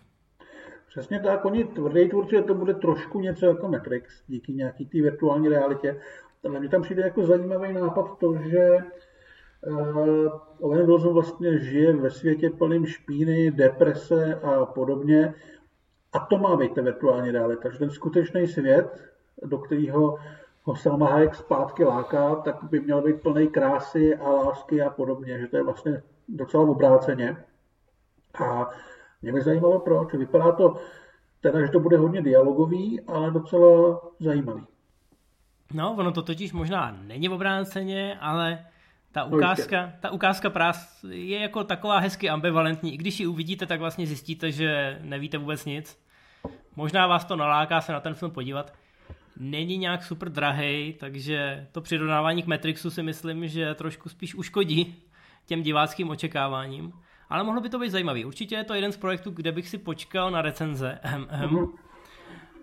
Přesně tak, oni tvrdí tvůrci, že to bude trošku něco jako Matrix, díky nějaký té virtuální realitě. Ale mně tam přijde jako zajímavý nápad to, že uh, Owen Wilson vlastně žije ve světě plným špíny, deprese a podobně a to má být ta virtuální realita, že ten skutečný svět, do kterého ho Salma Hayek zpátky láká, tak by měl být plný krásy a lásky a podobně, že to je vlastně docela obráceně. A mě by zajímalo proč. Vypadá to teda, že to bude hodně dialogový, ale docela zajímavý. No, ono to totiž možná není obráceně, ale ta ukázka, ta ukázka prás je jako taková hezky ambivalentní. I když ji uvidíte, tak vlastně zjistíte, že nevíte vůbec nic. Možná vás to naláká se na ten film podívat. Není nějak super drahý, takže to přirovnávání k Matrixu si myslím, že trošku spíš uškodí těm diváckým očekáváním. Ale mohlo by to být zajímavý. Určitě je to jeden z projektů, kde bych si počkal na recenze. Mm-hmm.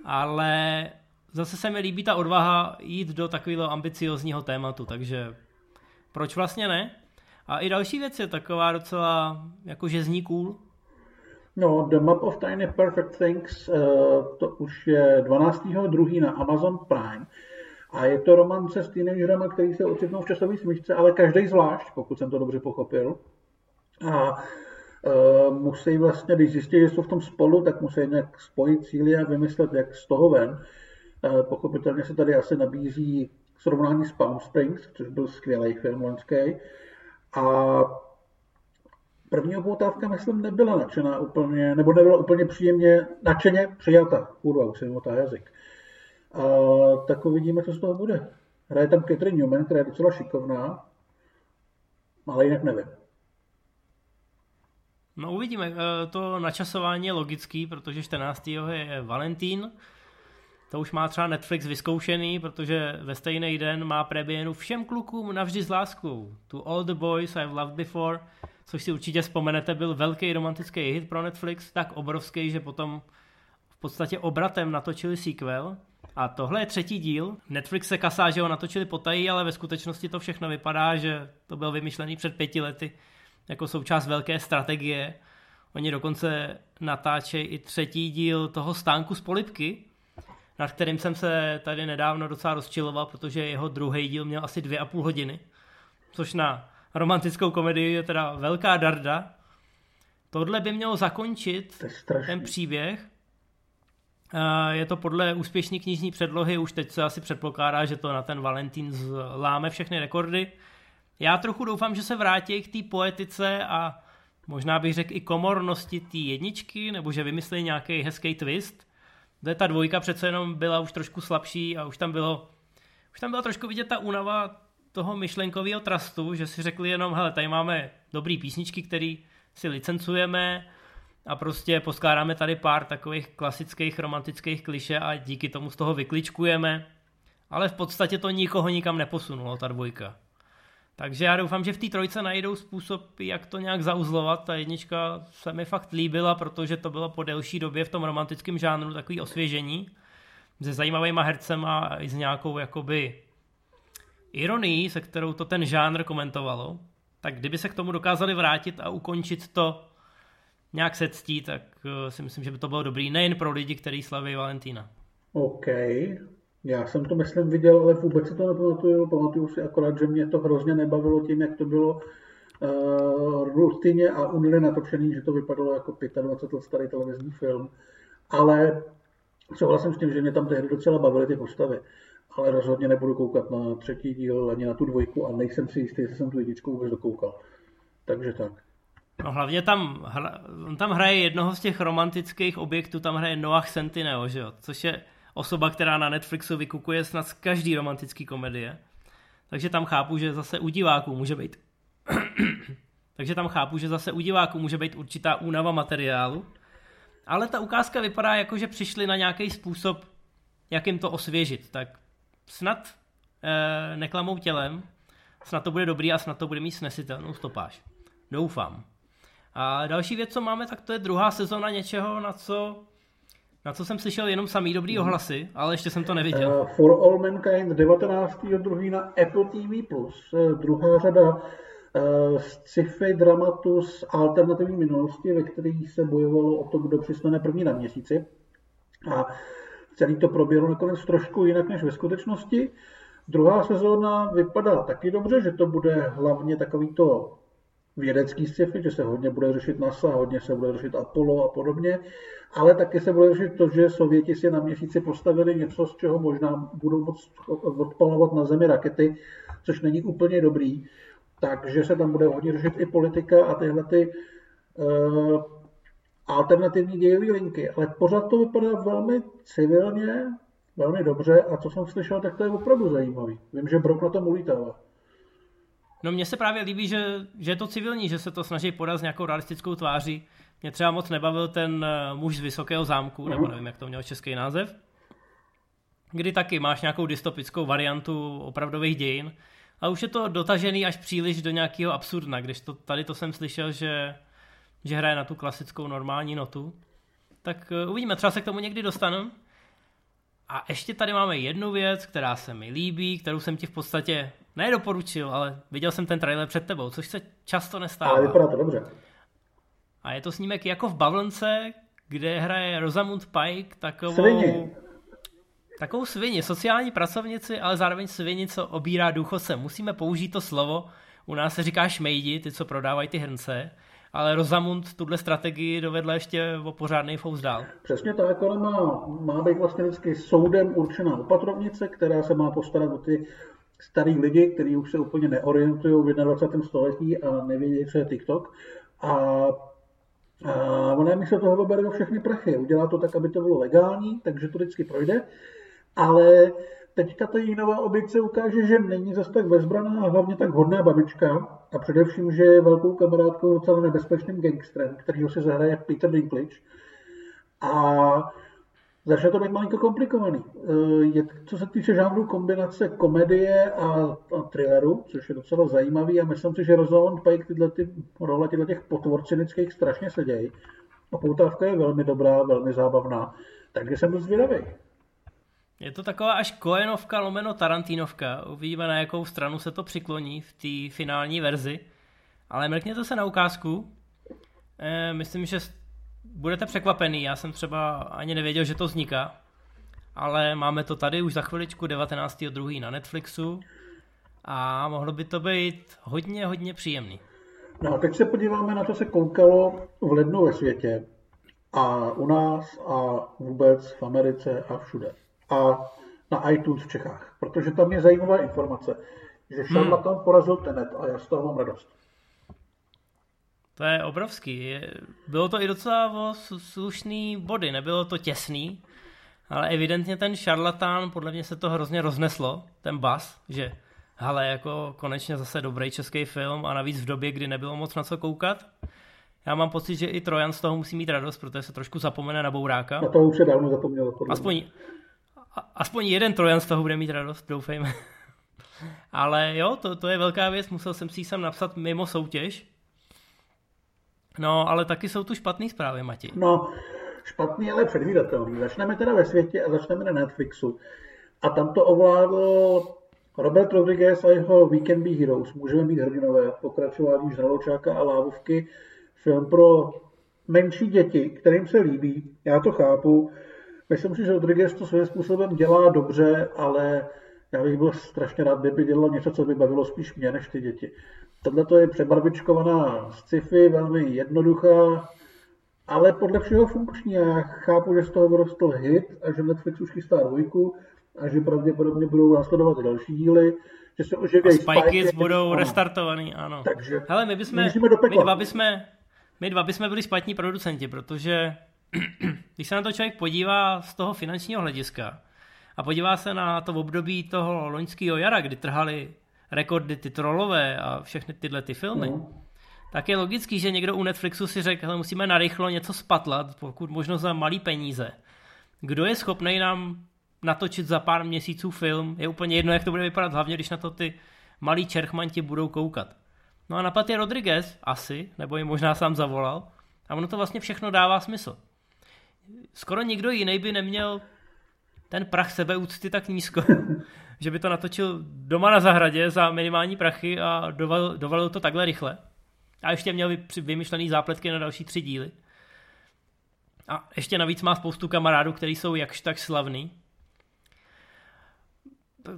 Ale zase se mi líbí ta odvaha jít do takového ambiciozního tématu, takže proč vlastně ne? A i další věc je taková docela, jakože zní cool. No, The Map of Tiny Perfect Things, eh, to už je 12.2. na Amazon Prime. A je to romance s teenagerama, který se ocitnou v časové smyčce, ale každý zvlášť, pokud jsem to dobře pochopil. A uh, musí vlastně, když zjistí, že jsou v tom spolu, tak musí nějak spojit cíly a vymyslet, jak z toho ven. Uh, pochopitelně se tady asi nabízí srovnání s Palm Springs, což byl skvělý film loňský. A první upoutávka, myslím, nebyla nadšená úplně, nebo nebyla úplně příjemně nadšeně přijata. Kurva, už jsem jazyk. A, tak uvidíme, co z toho bude. Hraje tam Catherine Newman, která je docela šikovná, ale jinak nevím. No uvidíme, eh, to načasování je logický, protože 14. je Valentín, to už má třeba Netflix vyzkoušený, protože ve stejný den má premiéru všem klukům navždy s láskou. To All the Boys I've Loved Before, což si určitě vzpomenete, byl velký romantický hit pro Netflix, tak obrovský, že potom v podstatě obratem natočili sequel. A tohle je třetí díl. Netflix se kasá, že ho natočili potají, ale ve skutečnosti to všechno vypadá, že to byl vymyšlený před pěti lety jako součást velké strategie. Oni dokonce natáčejí i třetí díl toho stánku z polipky, nad kterým jsem se tady nedávno docela rozčiloval, protože jeho druhý díl měl asi dvě a půl hodiny, což na romantickou komedii je teda velká darda. Tohle by mělo zakončit ten příběh. Je to podle úspěšné knižní předlohy, už teď se asi předpokládá, že to na ten Valentín zláme všechny rekordy. Já trochu doufám, že se vrátí k té poetice a možná bych řekl i komornosti té jedničky, nebo že vymyslí nějaký hezký twist. Kde ta dvojka přece jenom byla už trošku slabší a už tam bylo, už tam byla trošku vidět ta únava toho myšlenkového trustu, že si řekli jenom, hele, tady máme dobrý písničky, které si licencujeme a prostě poskládáme tady pár takových klasických romantických kliše a díky tomu z toho vykličkujeme. Ale v podstatě to nikoho nikam neposunulo, ta dvojka. Takže já doufám, že v té trojce najdou způsob, jak to nějak zauzlovat. Ta jednička se mi fakt líbila, protože to bylo po delší době v tom romantickém žánru takový osvěžení se zajímavýma hercema a i s nějakou jakoby ironií, se kterou to ten žánr komentovalo. Tak kdyby se k tomu dokázali vrátit a ukončit to nějak se ctí, tak eh, si myslím, že by to bylo dobrý nejen pro lidi, kteří slaví Valentína. OK, já jsem to myslím viděl, ale vůbec si to nepamatuju. Pamatuju si akorát, že mě to hrozně nebavilo tím, jak to bylo uh, rutině a unily natočený, že to vypadalo jako 25 let starý televizní film. Ale souhlasím s tím, že mě tam tehdy docela bavily ty postavy. Ale rozhodně nebudu koukat na třetí díl ani na tu dvojku a nejsem si jistý, jestli jsem tu jedničku vůbec dokoukal. Takže tak. No hlavně tam, on tam hraje jednoho z těch romantických objektů, tam hraje Noah Centineo, že jo? Což je osoba, která na Netflixu vykukuje snad z každý romantický komedie. Takže tam chápu, že zase u diváků může být takže tam chápu, že zase u diváků může být určitá únava materiálu. Ale ta ukázka vypadá jako, že přišli na nějaký způsob, jak jim to osvěžit. Tak snad eh, neklamou tělem, snad to bude dobrý a snad to bude mít snesitelnou stopáž. Doufám. A další věc, co máme, tak to je druhá sezona něčeho, na co na co jsem slyšel jenom samý dobrý mhm. ohlasy, ale ještě jsem to neviděl. Uh, For All Mankind 19. druhý na Apple TV+. Uh, druhá řada uh, sci-fi dramatu z alternativní minulosti, ve kterých se bojovalo o to, kdo přistane první na měsíci. A celý to proběhlo nakonec trošku jinak než ve skutečnosti. Druhá sezóna vypadá taky dobře, že to bude hlavně takový to vědecký sci-fi, že se hodně bude řešit NASA, hodně se bude řešit Apollo a podobně, ale taky se bude řešit to, že Sověti si na měsíci postavili něco, z čeho možná budou moct odpalovat na Zemi rakety, což není úplně dobrý. Takže se tam bude hodně řešit i politika a tyhle ty uh, alternativní dějové linky. Ale pořád to vypadá velmi civilně, velmi dobře a co jsem slyšel, tak to je opravdu zajímavý. Vím, že Brok na tom ulítává. No mně se právě líbí, že, že je to civilní, že se to snaží podat s nějakou realistickou tváří. Mě třeba moc nebavil ten eh, muž z Vysokého zámku, nebo mhm. nevím, jak to měl český název, kdy taky máš nějakou dystopickou variantu opravdových dějin a už je to dotažený až příliš do nějakého absurdna, když to, tady to jsem slyšel, že, že hraje na tu klasickou normální notu. Tak eh, uvidíme, třeba se k tomu někdy dostanu. A ještě tady máme jednu věc, která se mi líbí, kterou jsem ti v podstatě nedoporučil, ale viděl jsem ten trailer před tebou, což se často nestává. Ale vypadá to dobře. A je to snímek jako v Bavlnce, kde hraje Rosamund Pike takovou... Svini. Takovou svini, sociální pracovnici, ale zároveň svini, co obírá důchodce. Musíme použít to slovo, u nás se říká šmejdi, ty, co prodávají ty hrnce, ale Rosamund tuhle strategii dovedla ještě o pořádný fous dál. Přesně tak, ona má, má být vlastně vždycky soudem určená opatrovnice, která se má postarat o ty starý lidi, kteří už se úplně neorientují v 21. století a nevědí, co je TikTok. A, a ona mi se toho vybere o všechny prachy. Udělá to tak, aby to bylo legální, takže to vždycky projde. Ale teďka ta nová oběť ukáže, že není zase tak bezbraná a hlavně tak hodná babička a především, že je velkou kamarádkou docela nebezpečným gangstrem, který si zahraje Peter Dinklage. A začne to být malinko komplikovaný. Eh, je, co se týče žánru kombinace komedie a, a thrilleru, což je docela zajímavý a myslím si, že Rosamund Pike tyhle ty role tyhle těch potvor cynických strašně sedějí. A poutávka je velmi dobrá, velmi zábavná, takže jsem zvědavý. Je to taková až Koenovka lomeno Tarantinovka. Uvidíme, na jakou stranu se to přikloní v té finální verzi. Ale mrkněte se na ukázku. E, myslím, že budete překvapený. Já jsem třeba ani nevěděl, že to vzniká. Ale máme to tady už za chviličku 19.2. na Netflixu. A mohlo by to být hodně, hodně příjemný. No a teď se podíváme na to, se koukalo v lednu ve světě. A u nás a vůbec v Americe a všude a na iTunes v Čechách, protože tam je zajímavá informace, že šarlatan hmm. porazil Tenet a já z toho mám radost. To je obrovský. Bylo to i docela slušný body, nebylo to těsný, ale evidentně ten šarlatán, podle mě se to hrozně rozneslo, ten bas, že hele, jako konečně zase dobrý český film a navíc v době, kdy nebylo moc na co koukat. Já mám pocit, že i Trojan z toho musí mít radost, protože se trošku zapomene na Bouráka. Na to už se dávno zapomnělo. Aspoň, aspoň jeden Trojan z toho bude mít radost, doufejme. Ale jo, to, to je velká věc, musel jsem si sem napsat mimo soutěž. No, ale taky jsou tu špatné zprávy, Mati. No, špatný, ale předvídatelný. Začneme teda ve světě a začneme na Netflixu. A tam to ovládl Robert Rodriguez a jeho Weekend Be Heroes. Můžeme být hrdinové, pokračování Žraločáka a Lávovky. Film pro menší děti, kterým se líbí. Já to chápu. Myslím si, že Rodriguez to svým způsobem dělá dobře, ale já bych byl strašně rád, kdyby dělal něco, co by bavilo spíš mě než ty děti. Tohle to je přebarvičkovaná sci-fi, velmi jednoduchá, ale podle všeho funkční. Já chápu, že z toho vyrostl hit a že Netflix už chystá dvojku a že pravděpodobně budou následovat další díly, že se oživějí Spikes budou ano. restartovaný, ano. Takže Hele, my, bychom, my, dva bychom, my dva bychom byli špatní producenti, protože když se na to člověk podívá z toho finančního hlediska a podívá se na to období toho loňského jara, kdy trhali rekordy ty trolové a všechny tyhle ty filmy, mm. tak je logický, že někdo u Netflixu si řekl, že musíme narychlo něco spatlat, pokud možno za malý peníze. Kdo je schopný nám natočit za pár měsíců film, je úplně jedno, jak to bude vypadat, hlavně když na to ty malí čerchmanti budou koukat. No a napad je Rodriguez, asi, nebo jim možná sám zavolal, a ono to vlastně všechno dává smysl skoro nikdo jiný by neměl ten prach sebeúcty tak nízko, že by to natočil doma na zahradě za minimální prachy a dovalil, dovalil to takhle rychle. A ještě měl vymyšlený zápletky na další tři díly. A ještě navíc má spoustu kamarádů, kteří jsou jakž tak slavný.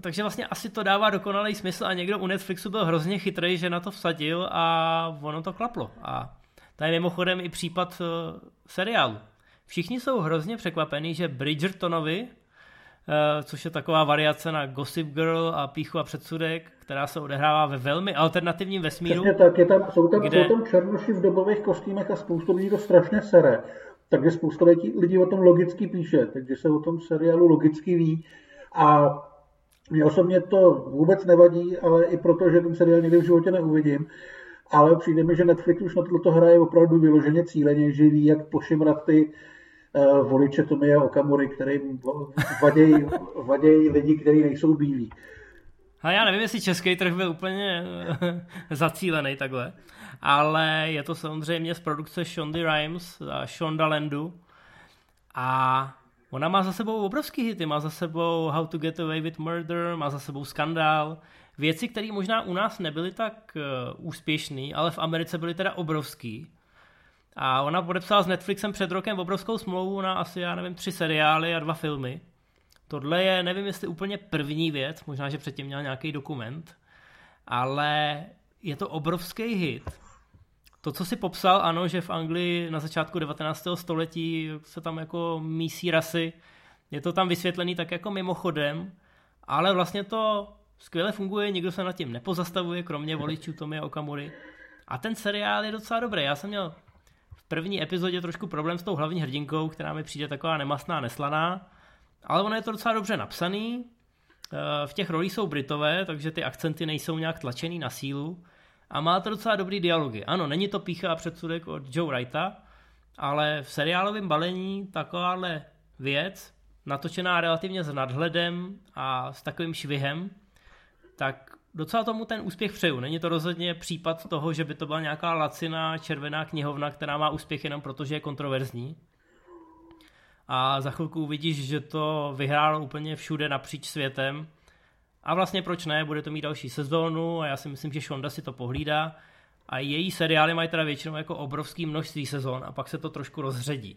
Takže vlastně asi to dává dokonalý smysl a někdo u Netflixu byl hrozně chytrý, že na to vsadil a ono to klaplo. A to je mimochodem i případ uh, seriálu. Všichni jsou hrozně překvapení, že Bridgertonovi, eh, což je taková variace na Gossip Girl a Píchu a předsudek, která se odehrává ve velmi alternativním vesmíru. Přesně tak, je tam, jsou, tam, kde... jsou tam černoši v dobových kostýmech a spoustu lidí to strašně sere. Takže spousta lidí, lidí o tom logicky píše, takže se o tom seriálu logicky ví. A mě osobně to vůbec nevadí, ale i proto, že ten seriál někdy v životě neuvidím. Ale přijde mi, že Netflix už na toto hraje opravdu vyloženě cíleně, že ví, jak pošimrat ty Eh, voliče Tomia Okamury, kterým vadějí, vadějí lidi, kteří nejsou bílí. A já nevím, jestli český trh byl úplně eh, zacílený takhle, ale je to samozřejmě z produkce Shonda Rhimes a Shonda Landu a ona má za sebou obrovský hity, má za sebou How to Get Away with Murder, má za sebou Skandál, věci, které možná u nás nebyly tak uh, úspěšný, ale v Americe byly teda obrovský. A ona podepsala s Netflixem před rokem obrovskou smlouvu na asi, já nevím, tři seriály a dva filmy. Tohle je, nevím, jestli úplně první věc, možná, že předtím měla nějaký dokument, ale je to obrovský hit. To, co si popsal, ano, že v Anglii na začátku 19. století se tam jako mísí rasy, je to tam vysvětlený tak jako mimochodem, ale vlastně to skvěle funguje, nikdo se nad tím nepozastavuje, kromě voličů Tomy Okamury. A ten seriál je docela dobrý. Já jsem měl první epizodě trošku problém s tou hlavní hrdinkou, která mi přijde taková nemastná, neslaná, ale ono je to docela dobře napsaný v těch rolích jsou Britové, takže ty akcenty nejsou nějak tlačený na sílu. A má to docela dobrý dialogy. Ano, není to pícha a předsudek od Joe Wrighta, ale v seriálovém balení takováhle věc, natočená relativně s nadhledem a s takovým švihem, tak docela tomu ten úspěch přeju. Není to rozhodně případ toho, že by to byla nějaká laciná červená knihovna, která má úspěch jenom proto, že je kontroverzní. A za chvilku uvidíš, že to vyhrálo úplně všude napříč světem. A vlastně proč ne, bude to mít další sezónu a já si myslím, že Shonda si to pohlídá. A její seriály mají teda většinou jako obrovský množství sezon a pak se to trošku rozředí.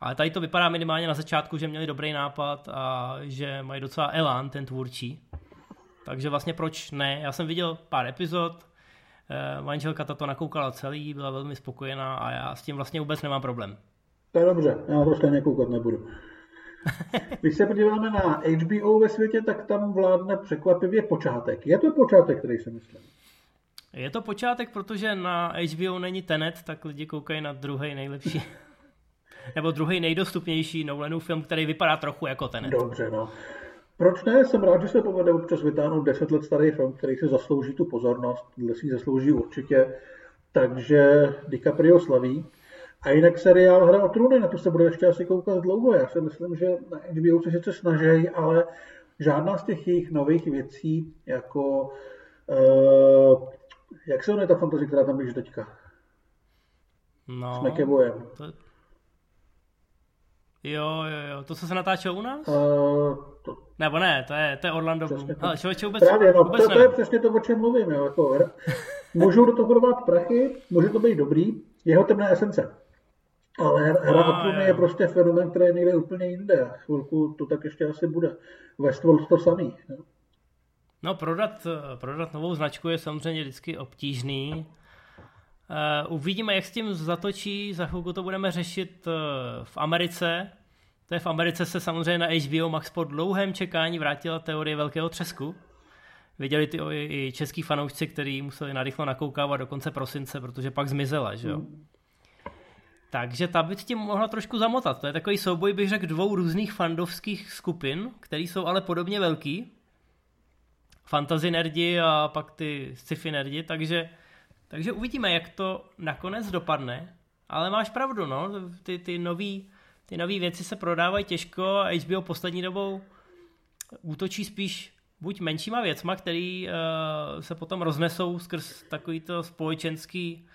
Ale tady to vypadá minimálně na začátku, že měli dobrý nápad a že mají docela elán ten tvůrčí. Takže vlastně proč ne? Já jsem viděl pár epizod, eh, manželka to nakoukala celý, byla velmi spokojená a já s tím vlastně vůbec nemám problém. To je dobře, já to stejně koukat nebudu. Když se podíváme na HBO ve světě, tak tam vládne překvapivě počátek. Je to počátek, který si myslím. Je to počátek, protože na HBO není Tenet, tak lidi koukají na druhý nejlepší. Nebo druhý nejdostupnější Nolanův film, který vypadá trochu jako Tenet. Dobře, no. Proč ne? Jsem rád, že se povede občas vytáhnout 10 let starý film, který si zaslouží tu pozornost. Dle si zaslouží určitě. Takže DiCaprio slaví. A jinak seriál Hra o trůny, na to se bude ještě asi koukat dlouho. Já si myslím, že na HBO se sice snaží, ale žádná z těch jejich nových věcí, jako uh, jak se jmenuje ta fantazie, která tam běží teďka? No, S McAvoyem. To, Jo, jo, jo. To, co se natáčelo u nás? Uh, to... Nebo ne, to je, to je Orlando Bloom. Ale člověče vůbec, Právě, no, vůbec to, to, je přesně to, o čem mluvím. Jo. Jako, můžou do toho dovat prachy, může to být dobrý, jeho temné esence. Ale hra o trůny je prostě fenomen, který je někde úplně jinde. A chvilku to tak ještě asi bude. Westworld to samý. Jo. No prodat, prodat novou značku je samozřejmě vždycky obtížný. Uh, uvidíme, jak s tím zatočí, za chvilku to budeme řešit uh, v Americe. To je v Americe se samozřejmě na HBO Max po dlouhém čekání vrátila teorie velkého třesku. Viděli ty i český fanoušci, kteří museli narychlo nakoukávat do konce prosince, protože pak zmizela, že jo? Mm. Takže ta by tím mohla trošku zamotat. To je takový souboj, bych řekl, dvou různých fandovských skupin, který jsou ale podobně velký. Fantasy nerdi a pak ty sci-fi nerdi, takže takže uvidíme, jak to nakonec dopadne. Ale máš pravdu, no. Ty, ty nový, ty nový věci se prodávají těžko a HBO poslední dobou útočí spíš buď menšíma věcma, který uh, se potom roznesou skrz takovýto společenský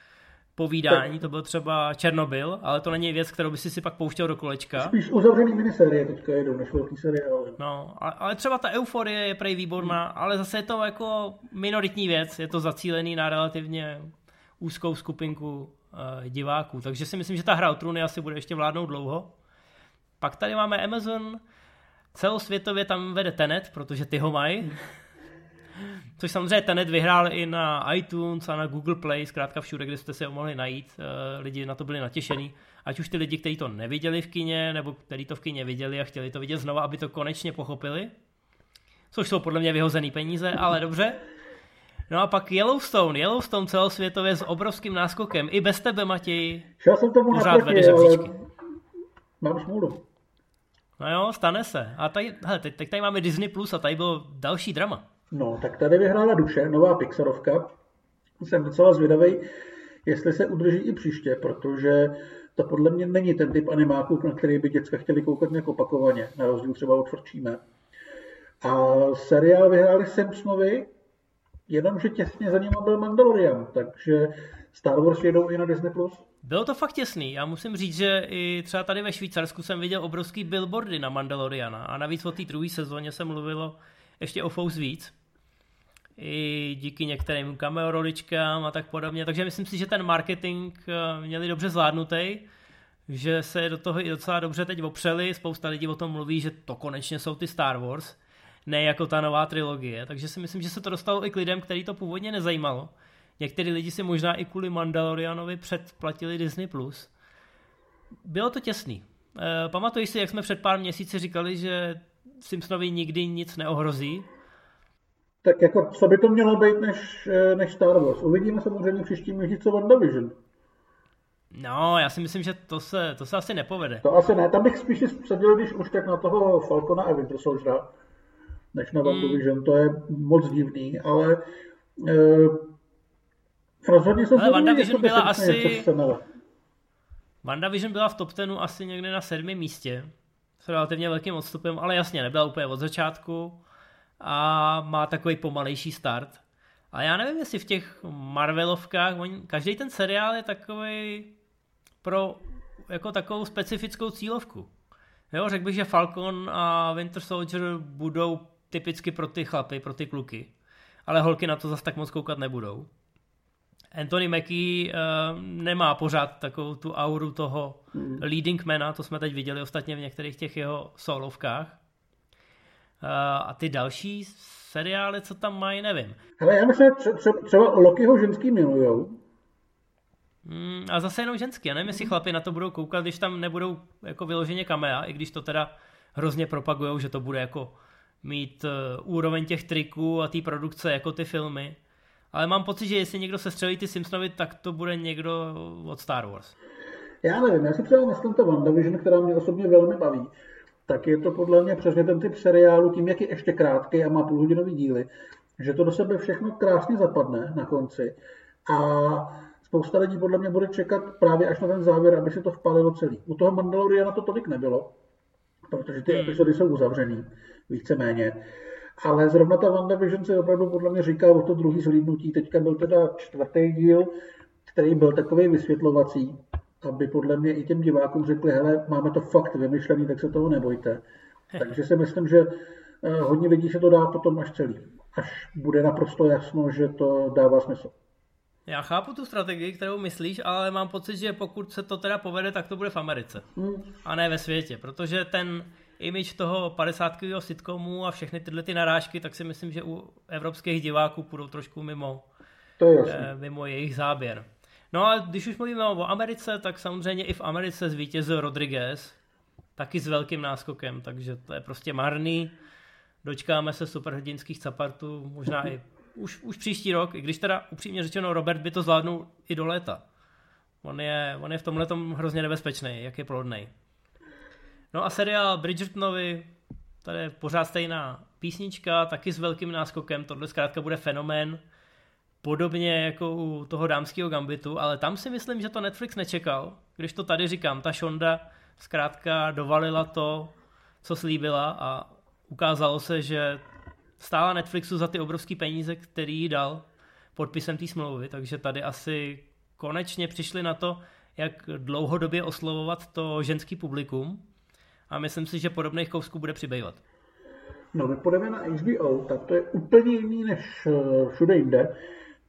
povídání, to byl třeba Černobyl, ale to není věc, kterou by si si pak pouštěl do kolečka. Spíš uzavřený miniserie teďka jedou, než velký seriál. No, ale třeba ta euforie je prej výborná, ale zase je to jako minoritní věc, je to zacílený na relativně úzkou skupinku uh, diváků, takže si myslím, že ta hra o trůny asi bude ještě vládnout dlouho. Pak tady máme Amazon, celosvětově tam vede Tenet, protože ty ho mají. Což samozřejmě Tenet vyhrál i na iTunes a na Google Play, zkrátka všude, kde jste si ho mohli najít. Eh, lidi na to byli natěšení. Ať už ty lidi, kteří to neviděli v kině, nebo kteří to v kině viděli a chtěli to vidět znova, aby to konečně pochopili. Což jsou podle mě vyhozený peníze, ale dobře. No a pak Yellowstone. Yellowstone celosvětově s obrovským náskokem. I bez tebe, Matěj. Já jsem tomu pořád naproti, mám smůlu. No jo, stane se. A tady, hele, teď, teď tady máme Disney Plus a tady bylo další drama. No, tak tady vyhrála duše, nová Pixarovka. Jsem docela zvědavý, jestli se udrží i příště, protože to podle mě není ten typ animáků, na který by děcka chtěli koukat nějak opakovaně, na rozdíl třeba od Forčíme. A seriál vyhráli Simpsonovi, jenomže těsně za ním byl Mandalorian, takže Star Wars jedou i na Disney+. Bylo to fakt těsný. Já musím říct, že i třeba tady ve Švýcarsku jsem viděl obrovský billboardy na Mandaloriana a navíc o té druhé sezóně se mluvilo ještě o fous víc. I díky některým cameo roličkám a tak podobně. Takže myslím si, že ten marketing eh, měli dobře zvládnutý, že se do toho i docela dobře teď opřeli. Spousta lidí o tom mluví, že to konečně jsou ty Star Wars, ne jako ta nová trilogie. Takže si myslím, že se to dostalo i k lidem, který to původně nezajímalo. Někteří lidi si možná i kvůli Mandalorianovi předplatili Disney+. Plus. Bylo to těsný. E, pamatuješ si, jak jsme před pár měsíci říkali, že Simpsonovi nikdy nic neohrozí. Tak jako, co by to mělo být než, eh, než Star Wars? Uvidíme samozřejmě příští měsíc WandaVision. No, já si myslím, že to se, to se asi nepovede. To asi ne, tam bych spíš vsadil, když už tak na toho Falcona a Winter Soldiera. Než na WandaVision. Mm. To je moc divný, ale e, rozhodně jsem ale WandaVision byla asi... WandaVision byla v top 10 asi někde na sedmém místě s relativně velkým odstupem, ale jasně, nebyla úplně od začátku a má takový pomalejší start. A já nevím, jestli v těch Marvelovkách, každý ten seriál je takový pro jako takovou specifickou cílovku. Jo, řekl bych, že Falcon a Winter Soldier budou typicky pro ty chlapy, pro ty kluky. Ale holky na to zase tak moc koukat nebudou. Anthony Mackie uh, nemá pořád takovou tu auru toho hmm. leading mana, to jsme teď viděli ostatně v některých těch jeho solovkách. Uh, a ty další seriály, co tam mají, nevím. Ale já myslím, že třeba, třeba Lokiho ženský milujou. Mm, a zase jenom ženský. Já nevím, jestli chlapi na to budou koukat, když tam nebudou jako vyloženě kamea, i když to teda hrozně propagujou, že to bude jako mít uh, úroveň těch triků a té produkce jako ty filmy. Ale mám pocit, že jestli někdo se střelí ty Simpsonovi, tak to bude někdo od Star Wars. Já nevím, já si třeba myslím to WandaVision, která mě osobně velmi baví, tak je to podle mě přesně ten typ seriálu, tím, jak je ještě krátký a má půlhodinový díly, že to do sebe všechno krásně zapadne na konci. A spousta lidí podle mě bude čekat právě až na ten závěr, aby se to vpálilo celý. U toho Mandaloriana to tolik nebylo, protože ty hmm. epizody jsou uzavřený, víceméně. Ale zrovna ta WandaVision se opravdu podle mě říká o to druhý zhlídnutí. Teďka byl teda čtvrtý díl, který byl takový vysvětlovací, aby podle mě i těm divákům řekli, hele, máme to fakt vymyšlený, tak se toho nebojte. Takže si myslím, že eh, hodně lidí se to dá potom až celý. Až bude naprosto jasno, že to dává smysl. Já chápu tu strategii, kterou myslíš, ale mám pocit, že pokud se to teda povede, tak to bude v Americe. Hmm. A ne ve světě, protože ten image toho 50 sitcomu a všechny tyhle ty narážky, tak si myslím, že u evropských diváků půjdou trošku mimo, to je eh, mimo jejich záběr. No a když už mluvíme o Americe, tak samozřejmě i v Americe zvítězil Rodriguez, taky s velkým náskokem, takže to je prostě marný. Dočkáme se superhrdinských capartů, možná i už, už příští rok, i když teda upřímně řečeno Robert by to zvládnul i do léta. On je, on je v tomhle hrozně nebezpečný, jak je plodný. No a seriál Bridgertonovi, tady je pořád stejná písnička, taky s velkým náskokem, tohle zkrátka bude fenomén, podobně jako u toho dámského gambitu, ale tam si myslím, že to Netflix nečekal, když to tady říkám, ta Shonda zkrátka dovalila to, co slíbila a ukázalo se, že stála Netflixu za ty obrovské peníze, který jí dal podpisem té smlouvy, takže tady asi konečně přišli na to, jak dlouhodobě oslovovat to ženský publikum a myslím si, že podobných kousků bude přibývat. No, my půjdeme na HBO, tak to je úplně jiný než eh, všude jinde,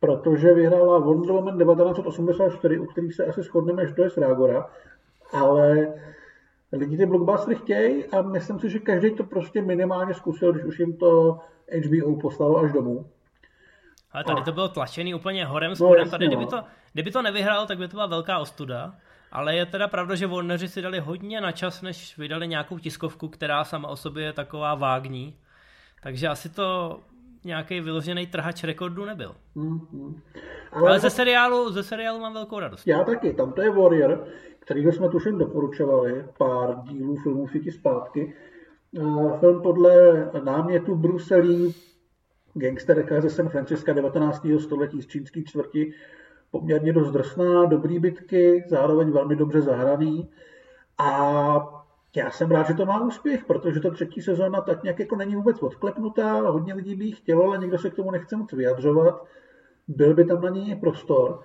protože vyhrála Wonder Woman 1984, u kterých se asi shodneme, že to je Srágora, ale lidi ty blockbustery chtějí a myslím si, že každý to prostě minimálně zkusil, když už jim to HBO poslalo až domů. Ale tady to bylo tlačený úplně horem no, spodem. No, tady, kdyby to, kdyby to nevyhrál, tak by to byla velká ostuda. Ale je teda pravda, že Warneri si dali hodně na čas, než vydali nějakou tiskovku, která sama o sobě je taková vágní. Takže asi to nějaký vyložený trhač rekordu nebyl. Mm-hmm. Ale, Ale ze, seriálu, ze seriálu mám velkou radost. Já taky, tam to je Warrior, který jsme tuším doporučovali pár dílů filmů Fiti zpátky. Film podle námětu Bruselí, gangsterka ze San Francisca 19. století z čínské čtvrti, poměrně dost drsná, dobrý bitky, zároveň velmi dobře zahraný. A já jsem rád, že to má úspěch, protože ta třetí sezóna tak nějak jako není vůbec odklepnutá, hodně lidí by ji chtělo, ale nikdo se k tomu nechce moc vyjadřovat. Byl by tam na ní prostor.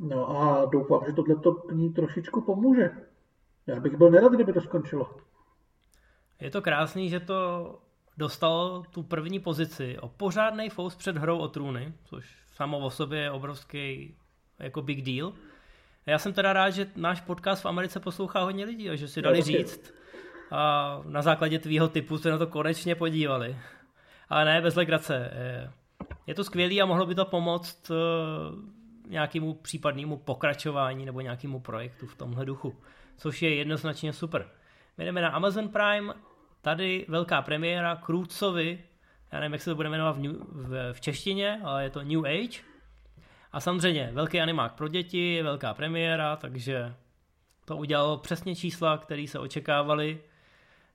No a doufám, že tohle to ní trošičku pomůže. Já bych byl nerad, kdyby to skončilo. Je to krásný, že to dostalo tu první pozici o pořádný fous před hrou o trůny, což samo o sobě je obrovský jako big deal. Já jsem teda rád, že náš podcast v Americe poslouchá hodně lidí a že si dali říct a na základě tvýho typu se na to konečně podívali. Ale ne, bez legrace. Je to skvělý a mohlo by to pomoct eh, nějakému případnému pokračování nebo nějakému projektu v tomhle duchu, což je jednoznačně super. My jdeme na Amazon Prime, tady velká premiéra Krůcovi, já nevím, jak se to bude jmenovat v, v, v češtině, ale je to New Age. A samozřejmě velký animák pro děti, velká premiéra, takže to udělalo přesně čísla, které se očekávaly.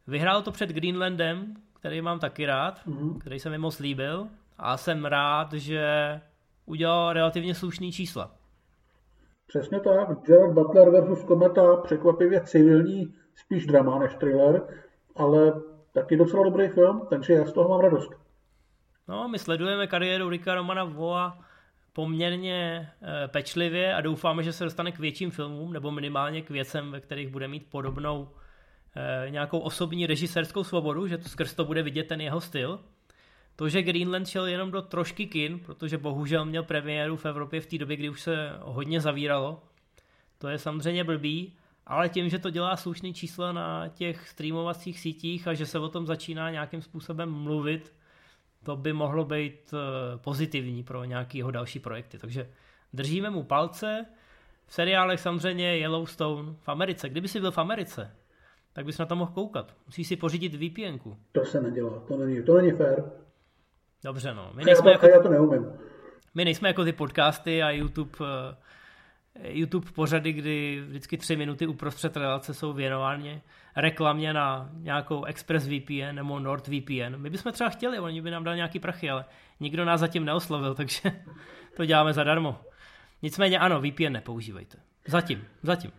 Vyhrál to před Greenlandem, který mám taky rád, mm-hmm. který se mi moc líbil a jsem rád, že udělal relativně slušný čísla. Přesně tak. Gerard Butler versus Kometa překvapivě civilní, spíš drama než thriller, ale taky docela dobrý film, takže já z toho mám radost. No, my sledujeme kariéru Ricka Romana Voa poměrně e, pečlivě a doufáme, že se dostane k větším filmům, nebo minimálně k věcem, ve kterých bude mít podobnou e, nějakou osobní režisérskou svobodu, že to skrz to bude vidět ten jeho styl. To, že Greenland šel jenom do trošky kin, protože bohužel měl premiéru v Evropě v té době, kdy už se hodně zavíralo, to je samozřejmě blbý, ale tím, že to dělá slušný čísla na těch streamovacích sítích a že se o tom začíná nějakým způsobem mluvit, to by mohlo být eh, pozitivní pro nějaký jeho další projekty. Takže držíme mu palce. V seriálech samozřejmě Yellowstone v Americe. Kdyby si byl v Americe, tak bys na to mohl koukat. Musíš si pořídit VPN. To se nedělá, to není, to není fér. Dobře, no. My nejsme já, jako, já to neumím. My nejsme jako ty podcasty a YouTube, uh, YouTube pořady, kdy vždycky tři minuty uprostřed relace jsou věnovány reklamě na nějakou Express VPN nebo Nord VPN. My bychom třeba chtěli, oni by nám dali nějaký prachy, ale nikdo nás zatím neoslovil, takže to děláme zadarmo. Nicméně ano, VPN nepoužívejte. Zatím, zatím.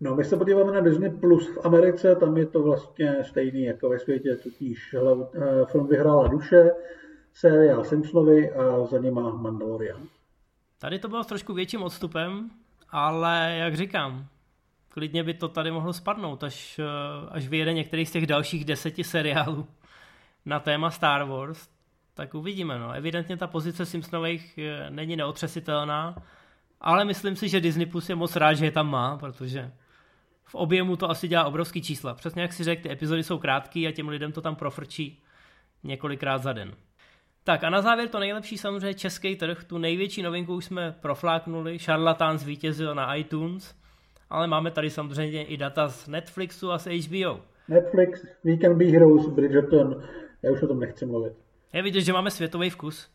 No, my se podíváme na Disney Plus v Americe, tam je to vlastně stejný jako ve světě, totiž eh, film Vyhrála duše, seriál Simpsonovi a za něma Mandalorian. Tady to bylo s trošku větším odstupem, ale jak říkám, klidně by to tady mohlo spadnout, až, eh, až vyjede některý z těch dalších deseti seriálů na téma Star Wars, tak uvidíme. No. Evidentně ta pozice Simpsonových eh, není neotřesitelná, ale myslím si, že Disney Plus je moc rád, že je tam má, protože v objemu to asi dělá obrovský čísla. Přesně jak si řekl, ty epizody jsou krátké a těm lidem to tam profrčí několikrát za den. Tak a na závěr to nejlepší samozřejmě český trh, tu největší novinku už jsme profláknuli, Charlatan zvítězil na iTunes, ale máme tady samozřejmě i data z Netflixu a z HBO. Netflix, Weekend Be Heroes, Bridgerton, já už o tom nechci mluvit. Je vidět, že máme světový vkus,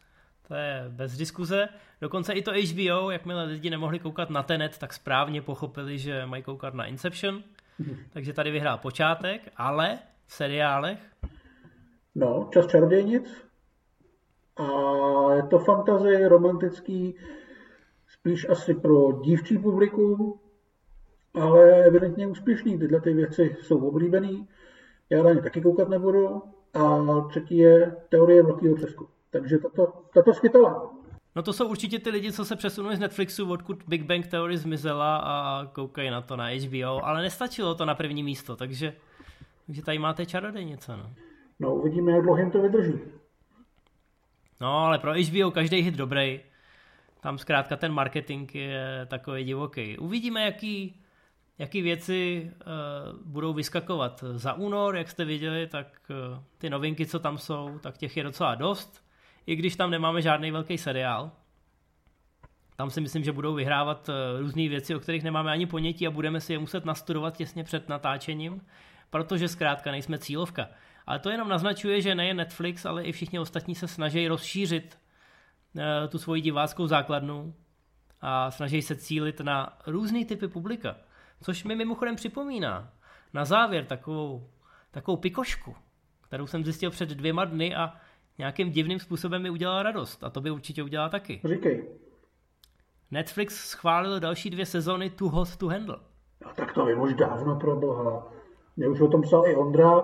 to je bez diskuze. Dokonce i to HBO, jakmile lidi nemohli koukat na Tenet, tak správně pochopili, že mají koukat na Inception. Takže tady vyhrál počátek, ale v seriálech? No, Čas čarodějnic, a je to fantazie romantický, spíš asi pro dívčí publikum, ale evidentně úspěšný. Tyhle ty věci jsou oblíbený. Já na ně taky koukat nebudu. A třetí je teorie velkého třesku. Takže tato, tato skytala. No to jsou určitě ty lidi, co se přesunuli z Netflixu, odkud Big Bang Theory zmizela a koukají na to na HBO, ale nestačilo to na první místo, takže, takže tady máte čarodějnice. No. no uvidíme, jak dlouho jim to vydrží. No, ale pro HBO každý hit dobrý. Tam zkrátka ten marketing je takový divoký. Uvidíme, jaký, jaký věci uh, budou vyskakovat za únor, jak jste viděli, tak uh, ty novinky, co tam jsou, tak těch je docela dost. I když tam nemáme žádný velký seriál. Tam si myslím, že budou vyhrávat uh, různé věci, o kterých nemáme ani ponětí a budeme si je muset nastudovat těsně před natáčením, protože zkrátka nejsme cílovka. Ale to jenom naznačuje, že nejen Netflix, ale i všichni ostatní se snaží rozšířit eh, tu svoji diváckou základnu a snaží se cílit na různé typy publika. Což mi mimochodem připomíná na závěr takovou, takovou pikošku, kterou jsem zjistil před dvěma dny a nějakým divným způsobem mi udělala radost. A to by určitě udělala taky. Říkej. Netflix schválil další dvě sezóny Too Hot to Handle. No, tak to vím už dávno pro boha. Mě už o tom psal i Ondra.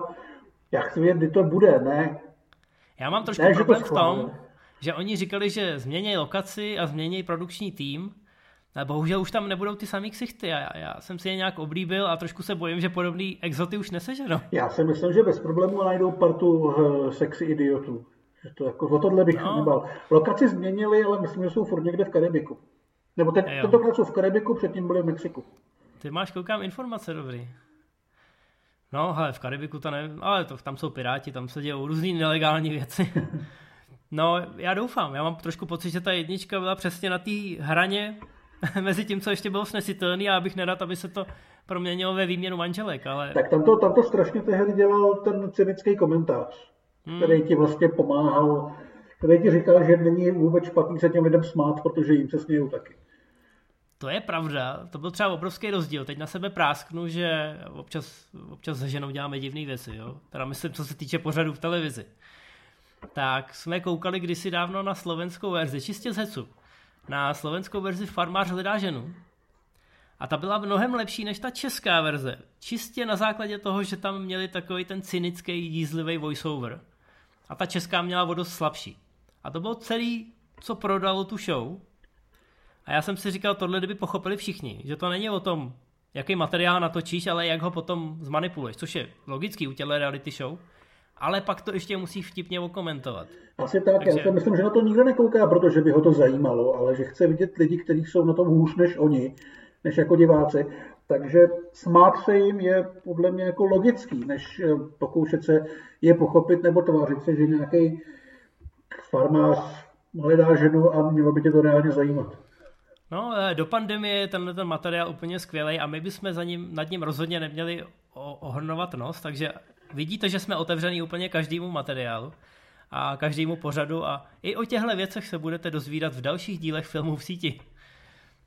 Já chci vědět, kdy to bude, ne? Já mám trošku ne, problém v tom, že oni říkali, že změní lokaci a změní produkční tým, ale bohužel už tam nebudou ty samý ksichty. Já, já jsem si je nějak oblíbil a trošku se bojím, že podobný exoty už neseženou. Já si myslím, že bez problémů najdou partu uh, sexy idiotů. Že to jako, o tohle bych no. nebal. Lokaci změnili, ale myslím, že jsou furt někde v Karibiku. Nebo teď, tentokrát jsou v Karibiku, předtím byli v Mexiku. Ty máš, koukám, informace dobrý. No, hele, v Karibiku to nevím, ale to, tam jsou piráti, tam se dějou různý nelegální věci. No, já doufám, já mám trošku pocit, že ta jednička byla přesně na té hraně mezi tím, co ještě bylo snesitelný a abych nerad, aby se to proměnilo ve výměnu manželek, ale... Tak tam to, tam to strašně tehdy dělal ten cynický komentář, hmm. který ti vlastně pomáhal, který ti říkal, že není vůbec špatný se těm lidem smát, protože jim se smějou taky. To je pravda, to byl třeba obrovský rozdíl. Teď na sebe prásknu, že občas, občas se ženou děláme divné věci, jo. Teda myslím, co se týče pořadu v televizi. Tak jsme koukali kdysi dávno na slovenskou verzi, čistě z hecu. Na slovenskou verzi Farmář hledá ženu. A ta byla mnohem lepší než ta česká verze. Čistě na základě toho, že tam měli takový ten cynický, jízlivý voiceover. A ta česká měla o dost slabší. A to bylo celý, co prodalo tu show. A já jsem si říkal, tohle kdyby pochopili všichni, že to není o tom, jaký materiál natočíš, ale jak ho potom zmanipuluješ, což je logický u těchto reality show, ale pak to ještě musí vtipně okomentovat. Asi tak, Takže... já si myslím, že na to nikdo nekouká, protože by ho to zajímalo, ale že chce vidět lidi, kteří jsou na tom hůř než oni, než jako diváci. Takže smát se jim je podle mě jako logický, než eh, pokoušet se je pochopit nebo tvářit se, že nějaký farmář hledá ženu a mělo by tě to reálně zajímat. No, eh, do pandemie je tenhle ten materiál úplně skvělý a my bychom za ním, nad ním rozhodně neměli ohrnovat nos, takže vidíte, že jsme otevřený úplně každému materiálu a každému pořadu a i o těchto věcech se budete dozvídat v dalších dílech filmů v síti.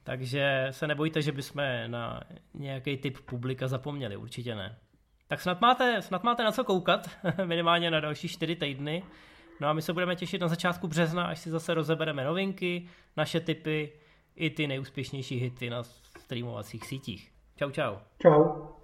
Takže se nebojte, že bychom na nějaký typ publika zapomněli, určitě ne. Tak snad máte, snad máte na co koukat, minimálně na další čtyři týdny. No a my se budeme těšit na začátku března, až si zase rozebereme novinky, naše typy, i ty nejúspěšnější hity na streamovacích sítích. Čau, čau. Čau.